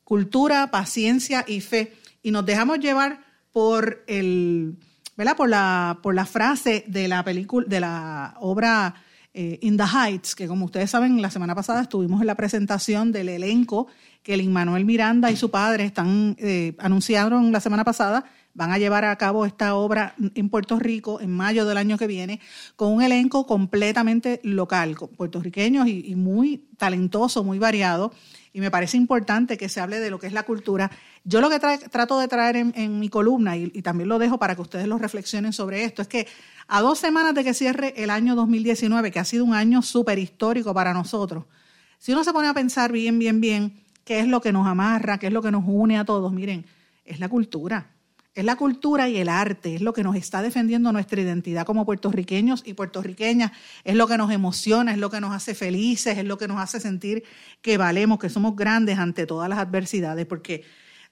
Cultura, Paciencia y Fe. Y nos dejamos llevar por el, ¿verdad? Por la, por la frase de la película, de la obra eh, In the Heights, que como ustedes saben, la semana pasada estuvimos en la presentación del elenco que el Manuel Miranda y su padre están eh, anunciaron la semana pasada van a llevar a cabo esta obra en Puerto Rico en mayo del año que viene, con un elenco completamente local, puertorriqueños y, muy talentoso, muy variado. Y me parece importante que se hable de lo que es la cultura. Yo lo que trato de traer en, mi columna, y, y, también lo dejo para que ustedes lo reflexionen sobre esto, es que a dos semanas de que cierre el año 2019, que ha sido un año súper histórico para nosotros, si uno se pone a pensar bien, bien, bien, qué es lo que nos amarra, qué es lo que nos une a todos, miren, es la cultura es la cultura y el arte, es lo que nos está defendiendo nuestra identidad como puertorriqueños y puertorriqueñas, es lo que nos emociona, es lo que nos hace felices, es lo que nos hace sentir que valemos, que somos grandes ante todas las adversidades, porque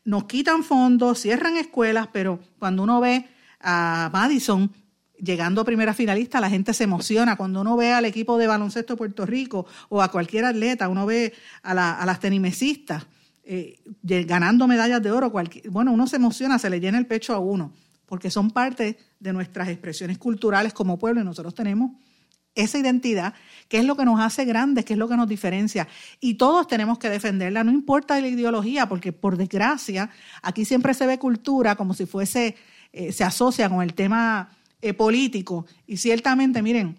nos quitan fondos, cierran escuelas, pero cuando uno ve a Madison llegando a primera finalista, la gente se emociona. Cuando uno ve al equipo de baloncesto de Puerto Rico o a cualquier atleta, uno ve a, las tenimesistas eh, ganando medallas de oro, bueno, uno se emociona, se le llena el pecho a uno, porque son parte de nuestras expresiones culturales como pueblo y nosotros tenemos esa identidad, que es lo que nos hace grandes, que es lo que nos diferencia. Y todos tenemos que defenderla, no importa la ideología, porque por desgracia, aquí siempre se ve cultura como si fuese, eh, se asocia con el tema eh, político. Y ciertamente, miren,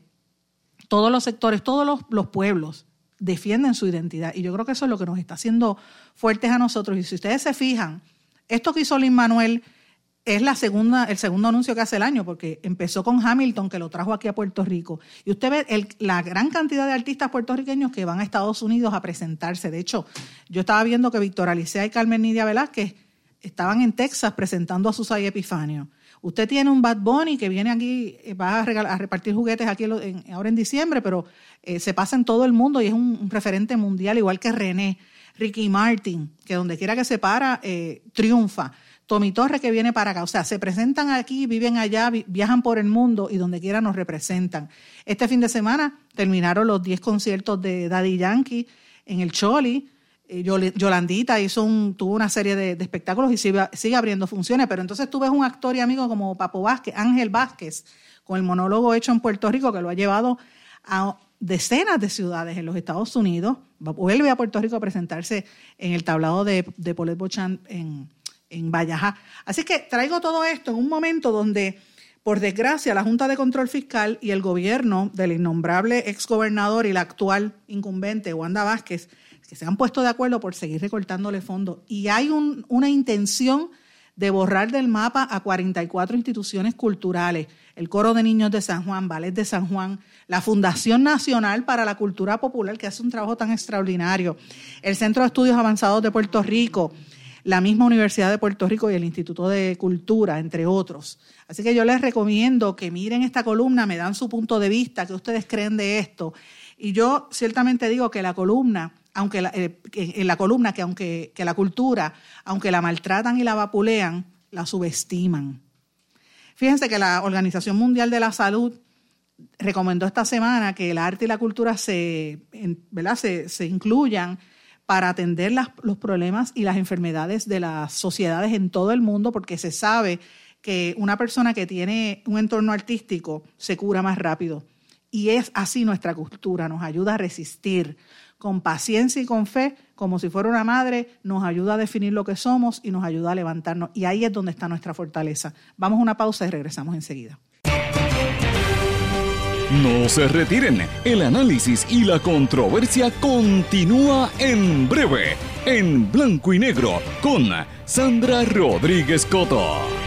todos los sectores, todos los pueblos defienden su identidad. Y yo creo que eso es lo que nos está haciendo fuertes a nosotros. Y si ustedes se fijan, esto que hizo Lin Manuel es la segunda, el segundo anuncio que hace el año, porque empezó con Hamilton, que lo trajo aquí a Puerto Rico. Y usted ve la gran cantidad de artistas puertorriqueños que van a Estados Unidos a presentarse. De hecho, yo estaba viendo que Víctor Alicea y Carmen Nidia Velázquez estaban en Texas presentando a Susay Epifanio. Usted tiene un Bad Bunny que viene aquí, eh, va a, repartir juguetes aquí ahora en diciembre, pero eh, se pasa en todo el mundo y es un, referente mundial, igual que René, Ricky Martin, que donde quiera que se para, eh, triunfa. Tommy Torres que viene para acá. O sea, se presentan aquí, viven allá, viajan por el mundo y donde quiera nos representan. Este fin de semana terminaron los 10 conciertos de Daddy Yankee en el Choli. Eh, Yolandita hizo un, tuvo una serie de, espectáculos y sigue, abriendo funciones, pero entonces tú ves un actor y amigo como Papo Vázquez, Ángel Vázquez, con el monólogo hecho en Puerto Rico, que lo ha llevado a decenas de ciudades en los Estados Unidos, vuelve a Puerto Rico a presentarse en el tablado de, de Paulette Bochan en, en. Así que traigo todo esto en un momento donde, por desgracia, la Junta de Control Fiscal y el gobierno del innombrable exgobernador y la actual incumbente, Wanda Vázquez, que se han puesto de acuerdo por seguir recortándole fondos. Y hay una intención de borrar del mapa a 44 instituciones culturales, el Coro de Niños de San Juan, Ballet de San Juan, la Fundación Nacional para la Cultura Popular, que hace un trabajo tan extraordinario, el Centro de Estudios Avanzados de Puerto Rico, la misma Universidad de Puerto Rico y el Instituto de Cultura, entre otros. Así que yo les recomiendo que miren esta columna, me dan su punto de vista, qué ustedes creen de esto. Y yo ciertamente digo que la columna aunque eh, en la columna que aunque que la cultura, aunque la maltratan y la vapulean, la subestiman. Fíjense que la Organización Mundial de la Salud recomendó esta semana que el arte y la cultura se, ¿verdad? se, incluyan para atender los problemas y las enfermedades de las sociedades en todo el mundo, porque se sabe que una persona que tiene un entorno artístico se cura más rápido. Y es así nuestra cultura, nos ayuda a resistir, con paciencia y con fe, como si fuera una madre, nos ayuda a definir lo que somos y nos ayuda a levantarnos. Y ahí es donde está nuestra fortaleza. Vamos a una pausa y regresamos enseguida. No se retiren, el análisis y la controversia continúa en breve, en blanco y negro, con Sandra Rodríguez Coto.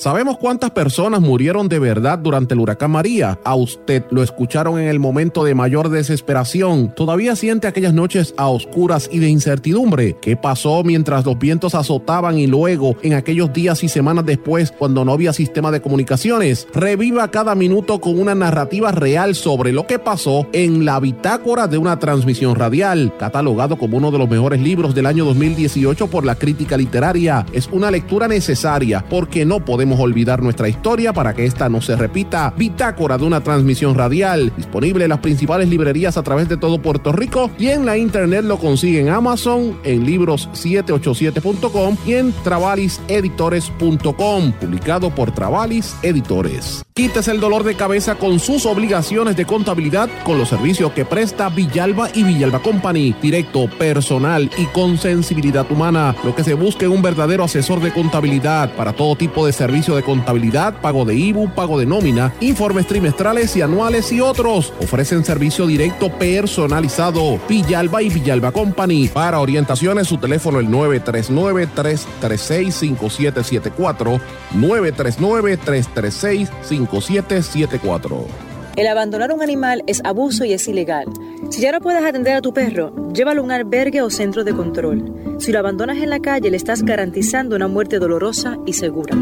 ¿Sabemos cuántas personas murieron de verdad durante el huracán María? A usted lo escucharon en el momento de mayor desesperación. ¿Todavía siente aquellas noches a oscuras y de incertidumbre? ¿Qué pasó mientras los vientos azotaban y luego en aquellos días y semanas después cuando no había sistema de comunicaciones? Reviva cada minuto con una narrativa real sobre lo que pasó en la bitácora de una transmisión radial, catalogado como uno de los mejores libros del año 2018 por la crítica literaria. Es una lectura necesaria porque no podemos olvidar nuestra historia para que esta no se repita. Bitácora de una transmisión radial, disponible en las principales librerías a través de todo Puerto Rico y en la internet lo consigue en Amazon, en libros787.com y en travaliseditores.com, publicado por Travalis Editores. Quites el dolor de cabeza con sus obligaciones de contabilidad con los servicios que presta Villalba y Villalba Company. Directo, personal y con sensibilidad humana. Lo que se busca en un verdadero asesor de contabilidad para todo tipo de servicio de contabilidad, pago de IBU, pago de nómina, informes trimestrales y anuales y otros. Ofrecen servicio directo personalizado. Villalba y Villalba Company. Para orientaciones, su teléfono el 939-336-5774. 939-336-5774. 5774. El abandonar un animal es abuso y es ilegal. Si ya no puedes atender a tu perro, llévalo a un albergue o centro de control. Si lo abandonas en la calle, le estás garantizando una muerte dolorosa y segura.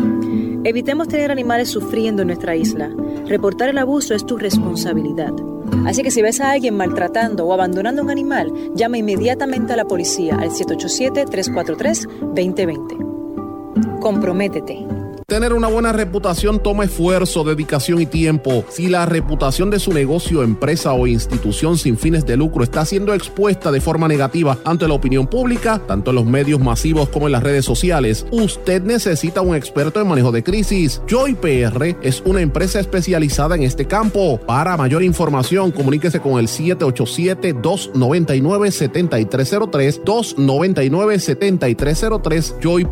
Evitemos tener animales sufriendo en nuestra isla. Reportar el abuso es tu responsabilidad. Así que si ves a alguien maltratando o abandonando un animal, llama inmediatamente a la policía al 787-343-2020. Comprométete. Tener una buena reputación toma esfuerzo, dedicación y tiempo. Si la reputación de su negocio, empresa o institución sin fines de lucro está siendo expuesta de forma negativa ante la opinión pública, tanto en los medios masivos como en las redes sociales, usted necesita un experto en manejo de crisis. Joy PR es una empresa especializada en este campo. Para mayor información, comuníquese con el 787-299-7303, 299-7303. Joy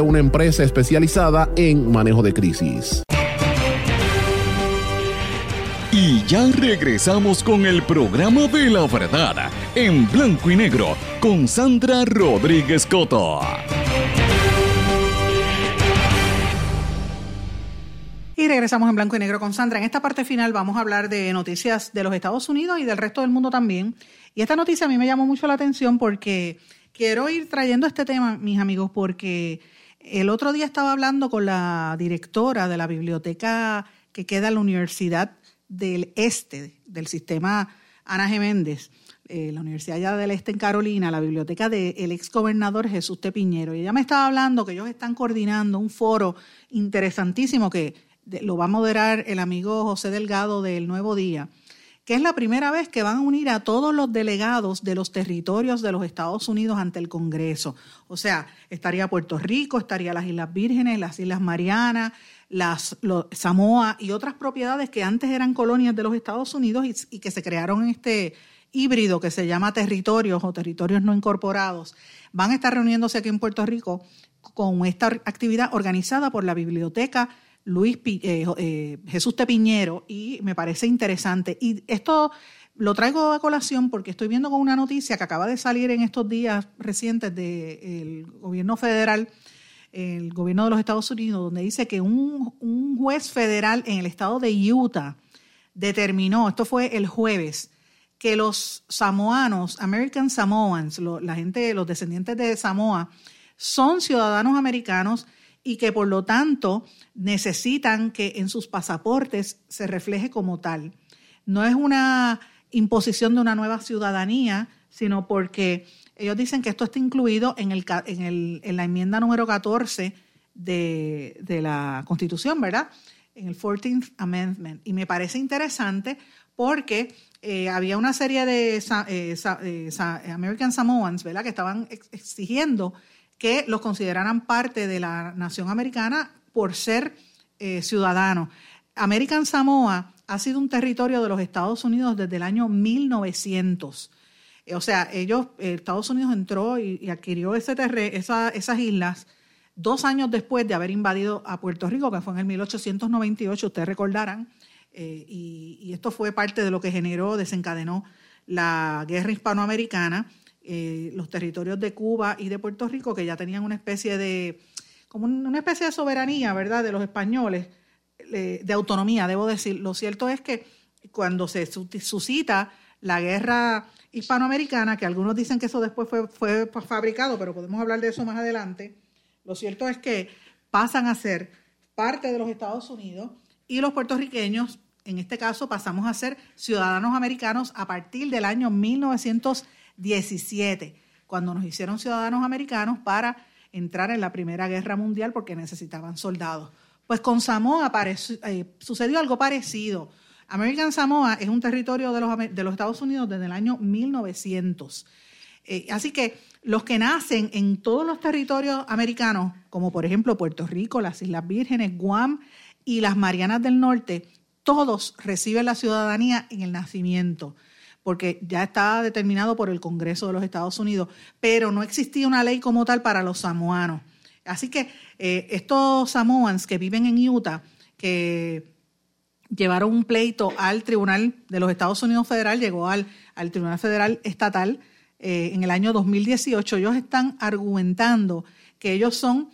una empresa especializada en manejo de crisis. Y ya regresamos con el programa de la verdad en blanco y negro con Sandra Rodríguez Coto. Y regresamos en blanco y negro con Sandra. En esta parte final vamos a hablar de noticias de los Estados Unidos y del resto del mundo también. Y esta noticia a mí me llamó mucho la atención porque quiero ir trayendo este tema, mis amigos, porque el otro día estaba hablando con la directora de la biblioteca que queda en la Universidad del Este, del sistema Ana G. Méndez, eh, la Universidad del Este en Carolina, la biblioteca del ex gobernador Jesús Tepiñero. Y ella me estaba hablando que ellos están coordinando un foro interesantísimo que lo va a moderar el amigo José Delgado del Nuevo Día que es la primera vez que van a unir a todos los delegados de los territorios de los Estados Unidos ante el Congreso. O sea, estaría Puerto Rico, estaría las Islas Vírgenes, las Islas Marianas, las Samoa y otras propiedades que antes eran colonias de los Estados Unidos y, y que se crearon en este híbrido que se llama territorios o territorios no incorporados. Van a estar reuniéndose aquí en Puerto Rico con esta actividad organizada por la Biblioteca Luis eh, eh, Jesús Tepiñero y me parece interesante. Y esto lo traigo a colación porque estoy viendo con una noticia que acaba de salir en estos días recientes del gobierno federal, el gobierno de los Estados Unidos, donde dice que un, un juez federal en el estado de Utah determinó, esto fue el jueves, que los samoanos, American Samoans, la gente, los descendientes de Samoa, son ciudadanos americanos y que por lo tanto necesitan que en sus pasaportes se refleje como tal. No es una imposición de una nueva ciudadanía, sino porque ellos dicen que esto está incluido en, el, en, la enmienda número 14 de, de, la Constitución, ¿verdad? En el 14th Amendment. Y me parece interesante porque eh, había una serie de eh, eh, American Samoans, ¿verdad?, que estaban exigiendo que los consideraran parte de la nación americana por ser eh, ciudadanos. American Samoa ha sido un territorio de los Estados Unidos desde el año 1900. Eh, o sea, ellos, eh, Estados Unidos entró y, adquirió ese esas islas dos años después de haber invadido a Puerto Rico, que fue en el 1898, ustedes recordarán, y, esto fue parte de lo que generó, desencadenó la guerra hispanoamericana eh, los territorios de Cuba y de Puerto Rico, que ya tenían una especie de, como una especie de soberanía, ¿verdad?, de los españoles, de autonomía, debo decir. Lo cierto es que cuando se suscita la guerra hispanoamericana, que algunos dicen que eso después fue, fue fabricado, pero podemos hablar de eso más adelante, lo cierto es que pasan a ser parte de los Estados Unidos y los puertorriqueños, en este caso, pasamos a ser ciudadanos americanos a partir del año 1917, cuando nos hicieron ciudadanos americanos para entrar en la Primera Guerra Mundial porque necesitaban soldados. Pues con Samoa eh, sucedió algo parecido. American Samoa es un territorio de los, de los Estados Unidos desde el año 1900. Eh, así que los que nacen en todos los territorios americanos, como por ejemplo Puerto Rico, las Islas Vírgenes, Guam y las Marianas del Norte, todos reciben la ciudadanía en el nacimiento, porque ya está determinado por el Congreso de los Estados Unidos, pero no existía una ley como tal para los samoanos. Así que eh, estos samoans que viven en Utah, que llevaron un pleito al Tribunal de los Estados Unidos Federal, llegó al, al Tribunal Federal Estatal eh, en el año 2018, ellos están argumentando que ellos son,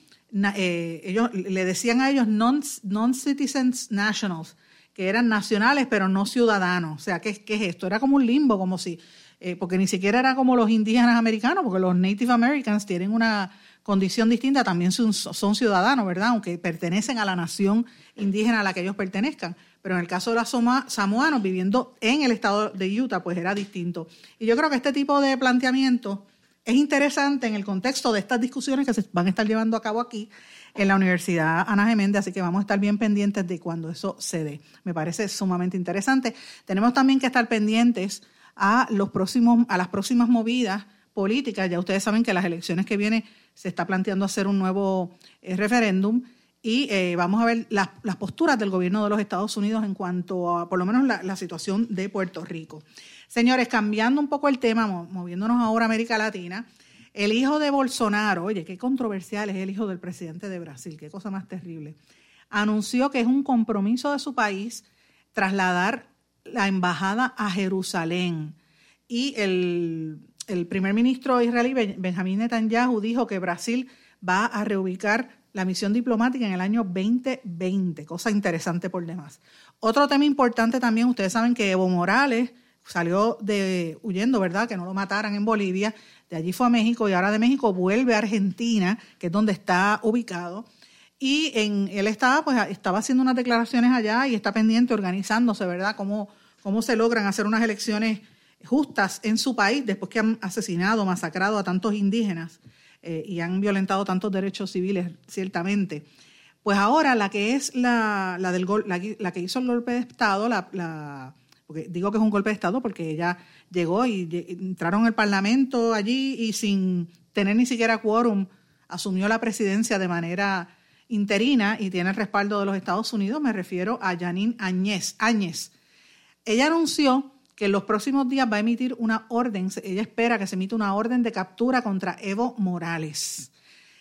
eh, ellos le decían a ellos non-citizens nationals, que eran nacionales pero no ciudadanos. O sea, ¿qué, qué es esto? Era como un limbo, como si, eh, porque ni siquiera era como los indígenas americanos, porque los Native Americans tienen una condición distinta, también son, son ciudadanos, ¿verdad? Aunque pertenecen a la nación indígena a la que ellos pertenezcan. Pero en el caso de los samoanos viviendo en el estado de Utah, pues era distinto. Y yo creo que este tipo de planteamiento es interesante en el contexto de estas discusiones que se van a estar llevando a cabo aquí en la Universidad Ana Geméndez, así que vamos a estar bien pendientes de cuando eso se dé. Me parece sumamente interesante. Tenemos también que estar pendientes a, los próximos, a las próximas movidas políticas. Ya ustedes saben que las elecciones que vienen se está planteando hacer un nuevo eh, referéndum y eh, vamos a ver las, posturas del gobierno de los Estados Unidos en cuanto a, por lo menos, la, situación de Puerto Rico. Señores, cambiando un poco el tema, moviéndonos ahora a América Latina, el hijo de Bolsonaro, oye, qué controversial es el hijo del presidente de Brasil, qué cosa más terrible, anunció que es un compromiso de su país trasladar la embajada a Jerusalén. Y el primer ministro israelí Benjamín Netanyahu dijo que Brasil va a reubicar la misión diplomática en el año 2020, cosa interesante por demás. Otro tema importante también, ustedes saben que Evo Morales salió de huyendo, ¿verdad? Que no lo mataran en Bolivia, de allí fue a México y ahora de México vuelve a Argentina, que es donde está ubicado. Y en, él estaba, pues, estaba haciendo unas declaraciones allá y está pendiente, organizándose, ¿verdad? Cómo, cómo se logran hacer unas elecciones justas en su país después que han asesinado, masacrado a tantos indígenas eh, y han violentado tantos derechos civiles, ciertamente. Pues ahora la que es la, la del la, que hizo el golpe de Estado, la, porque digo que es un golpe de Estado porque ella llegó y, entraron al Parlamento allí y sin tener ni siquiera quórum asumió la presidencia de manera interina y tiene el respaldo de los Estados Unidos, me refiero a Janine Áñez. Áñez. Ella anunció que en los próximos días va a emitir una orden, ella espera que se emita una orden de captura contra Evo Morales,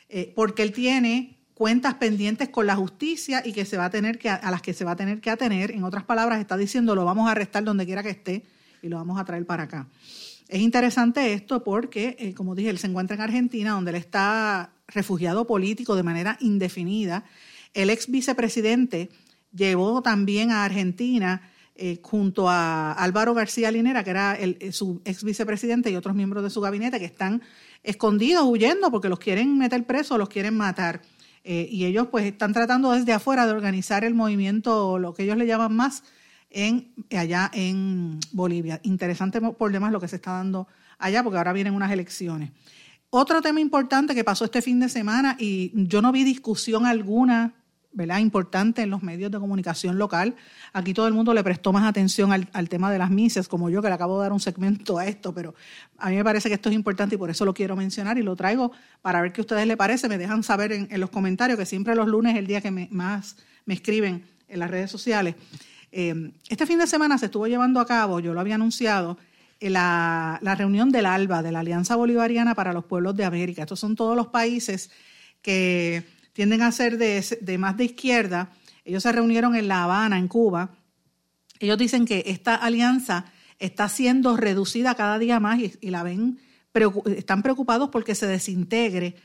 eh, porque él tiene cuentas pendientes con la justicia y que se va a tener que, a las que se va a tener que atener. En otras palabras, está diciendo lo vamos a arrestar donde quiera que esté y lo vamos a traer para acá. Es interesante esto porque, eh, como dije, él se encuentra en Argentina, donde él está refugiado político de manera indefinida. El ex vicepresidente llevó también a Argentina eh, junto a Álvaro García Linera, que era el, eh, su ex vicepresidente y otros miembros de su gabinete que están escondidos, huyendo porque los quieren meter presos, los quieren matar. Eh, y ellos pues están tratando desde afuera de organizar el movimiento, lo que ellos le llaman más, en, allá en Bolivia. Interesante por demás lo que se está dando allá, porque ahora vienen unas elecciones. Otro tema importante que pasó este fin de semana y yo no vi discusión alguna ¿verdad? importante en los medios de comunicación local. Aquí todo el mundo le prestó más atención al, tema de las mises, como yo que le acabo de dar un segmento a esto, pero a mí me parece que esto es importante y por eso lo quiero mencionar y lo traigo para ver qué a ustedes les parece. Me dejan saber en, los comentarios, que siempre los lunes es el día que más me escriben en las redes sociales. Eh, este fin de semana se estuvo llevando a cabo, yo lo había anunciado, eh, la reunión del ALBA, de la Alianza Bolivariana para los Pueblos de América. Estos son todos los países que tienden a ser de, más de izquierda. Ellos se reunieron en La Habana, en Cuba. Ellos dicen que esta alianza está siendo reducida cada día más y, la ven, están preocupados porque se desintegre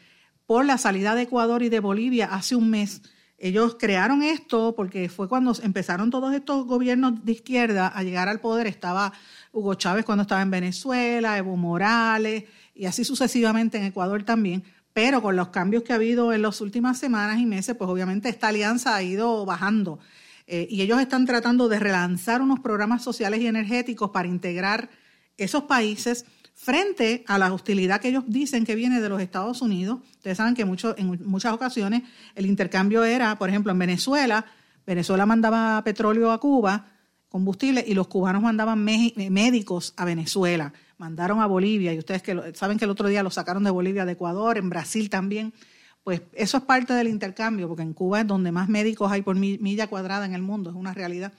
por la salida de Ecuador y de Bolivia hace un mes. Ellos crearon esto porque fue cuando empezaron todos estos gobiernos de izquierda a llegar al poder. Estaba Hugo Chávez cuando estaba en Venezuela, Evo Morales y así sucesivamente en Ecuador también. Pero con los cambios que ha habido en las últimas semanas y meses, pues obviamente esta alianza ha ido bajando. Eh, y ellos están tratando de relanzar unos programas sociales y energéticos para integrar esos países frente a la hostilidad que ellos dicen que viene de los Estados Unidos. Ustedes saben que mucho, en muchas ocasiones el intercambio era, por ejemplo, en Venezuela, Venezuela mandaba petróleo a Cuba, combustible, y los cubanos mandaban médicos a Venezuela, mandaron a Bolivia, y ustedes que saben que el otro día lo sacaron de Bolivia, de Ecuador, en Brasil también. Pues eso es parte del intercambio, porque en Cuba es donde más médicos hay por milla cuadrada en el mundo, es una realidad.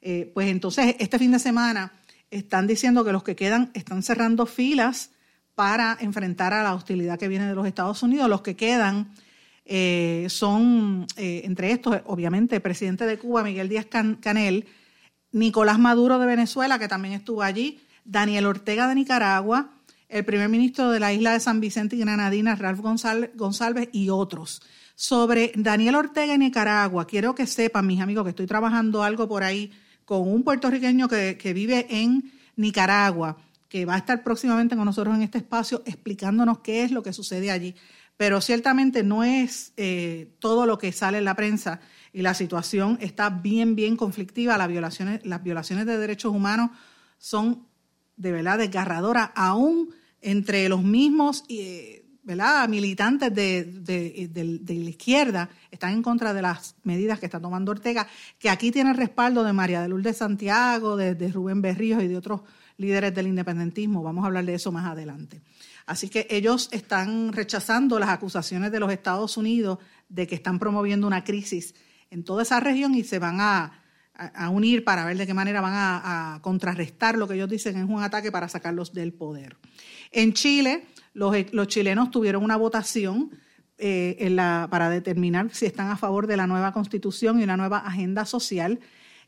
Eh, pues entonces, este fin de semana están diciendo que los que quedan están cerrando filas para enfrentar a la hostilidad que viene de los Estados Unidos. Los que quedan eh, son, eh, entre estos, obviamente, el presidente de Cuba, Miguel Díaz Canel, Nicolás Maduro de Venezuela, que también estuvo allí, Daniel Ortega de Nicaragua, el primer ministro de la isla de San Vicente y Granadina, Ralph González, y otros. Sobre Daniel Ortega y Nicaragua, quiero que sepan, mis amigos, que estoy trabajando algo por ahí con un puertorriqueño que, vive en Nicaragua, que va a estar próximamente con nosotros en este espacio explicándonos qué es lo que sucede allí. Pero ciertamente no es eh, todo lo que sale en la prensa y la situación está bien, bien conflictiva. Las violaciones, de derechos humanos son de verdad desgarradoras, aún entre los mismos eh, militantes de, la izquierda están en contra de las medidas que está tomando Ortega, que aquí tiene el respaldo de María de Lourdes Santiago, de, Rubén Berríos y de otros líderes del independentismo. Vamos a hablar de eso más adelante. Así que ellos están rechazando las acusaciones de los Estados Unidos de que están promoviendo una crisis en toda esa región y se van a, unir para ver de qué manera van a contrarrestar lo que ellos dicen es un ataque para sacarlos del poder. En Chile, los, chilenos tuvieron una votación eh, para determinar si están a favor de la nueva constitución y una nueva agenda social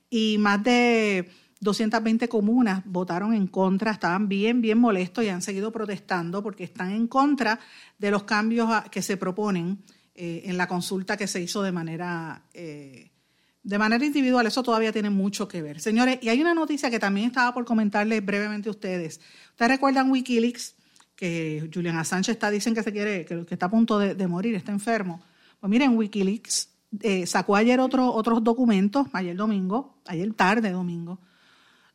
y más de 220 comunas votaron en contra, estaban bien, bien molestos y han seguido protestando porque están en contra de los cambios que se proponen eh, en la consulta que se hizo de manera, eh, de manera individual. Eso todavía tiene mucho que ver. Señores, y hay una noticia que también estaba por comentarles brevemente a ustedes. ¿Ustedes recuerdan Wikileaks? que Julian Assange está, dicen que se quiere, que, está a punto de, morir, está enfermo. Pues miren, Wikileaks eh, sacó ayer otro, otros documentos, ayer domingo, ayer tarde domingo,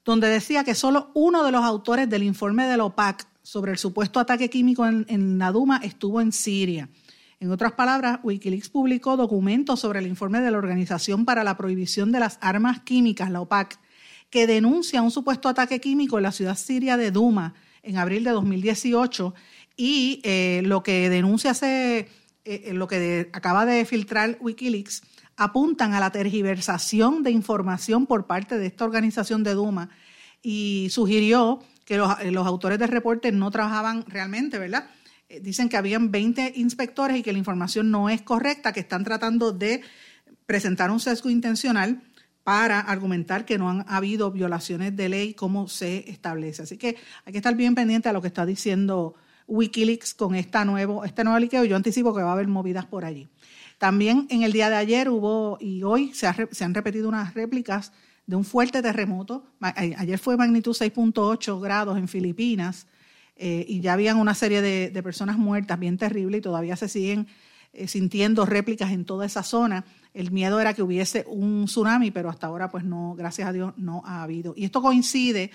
donde decía que solo uno de los autores del informe de la OPAC sobre el supuesto ataque químico en, en Naduma estuvo en Siria. En otras palabras, Wikileaks publicó documentos sobre el informe de la Organización para la Prohibición de las Armas Químicas, la OPAC, que denuncia un supuesto ataque químico en la ciudad siria de Duma, en abril de 2018 y eh, lo que denuncia hace, eh, eh, lo que acaba de filtrar Wikileaks, apuntan a la tergiversación de información por parte de esta organización de Duma y sugirió que los, autores del reporte no trabajaban realmente, ¿verdad? Dicen que habían 20 inspectores y que la información no es correcta, que están tratando de presentar un sesgo intencional para argumentar que no han habido violaciones de ley como se establece. Así que hay que estar bien pendiente a lo que está diciendo Wikileaks con esta nuevo, este nuevo liqueo. Yo anticipo que va a haber movidas por allí. También en el día de ayer hubo, y hoy se, han repetido unas réplicas de un fuerte terremoto. Ayer fue magnitud 6.8 grados en Filipinas eh, y ya habían una serie de, personas muertas bien terrible y todavía se siguen eh, sintiendo réplicas en toda esa zona. El miedo era que hubiese un tsunami, pero hasta ahora, pues no, gracias a Dios, no ha habido. Y esto coincide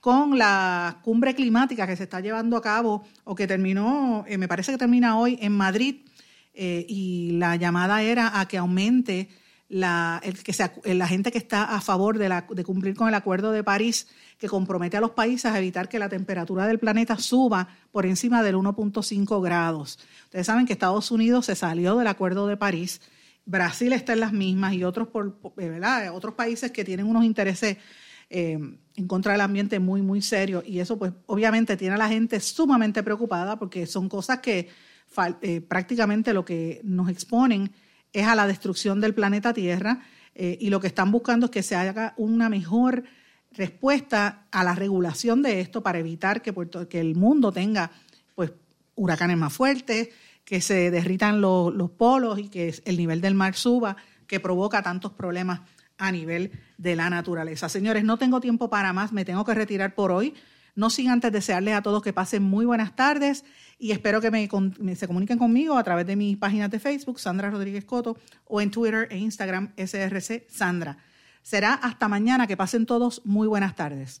con la cumbre climática que se está llevando a cabo o que terminó, eh, me parece que termina hoy en Madrid, y la llamada era a que aumente la, el, que sea, la gente que está a favor de, la, cumplir con el Acuerdo de París, que compromete a los países a evitar que la temperatura del planeta suba por encima del 1.5 grados. Ustedes saben que Estados Unidos se salió del Acuerdo de París Brasil está en las mismas y otros, por, eh, ¿verdad? otros países que tienen unos intereses eh, en contra del ambiente muy, muy serios. Y eso, pues, obviamente tiene a la gente sumamente preocupada porque son cosas que eh, prácticamente lo que nos exponen es a la destrucción del planeta Tierra y lo que están buscando es que se haga una mejor respuesta a la regulación de esto para evitar que, que el mundo tenga pues huracanes más fuertes, que se derritan los polos y que el nivel del mar suba, que provoca tantos problemas a nivel de la naturaleza. Señores, no tengo tiempo para más, me tengo que retirar por hoy. No sin antes desearles a todos que pasen muy buenas tardes y espero que me, se comuniquen conmigo a través de mis páginas de Facebook, Sandra Rodríguez Coto, o en Twitter e Instagram, SRC Sandra. Será hasta mañana, que pasen todos muy buenas tardes.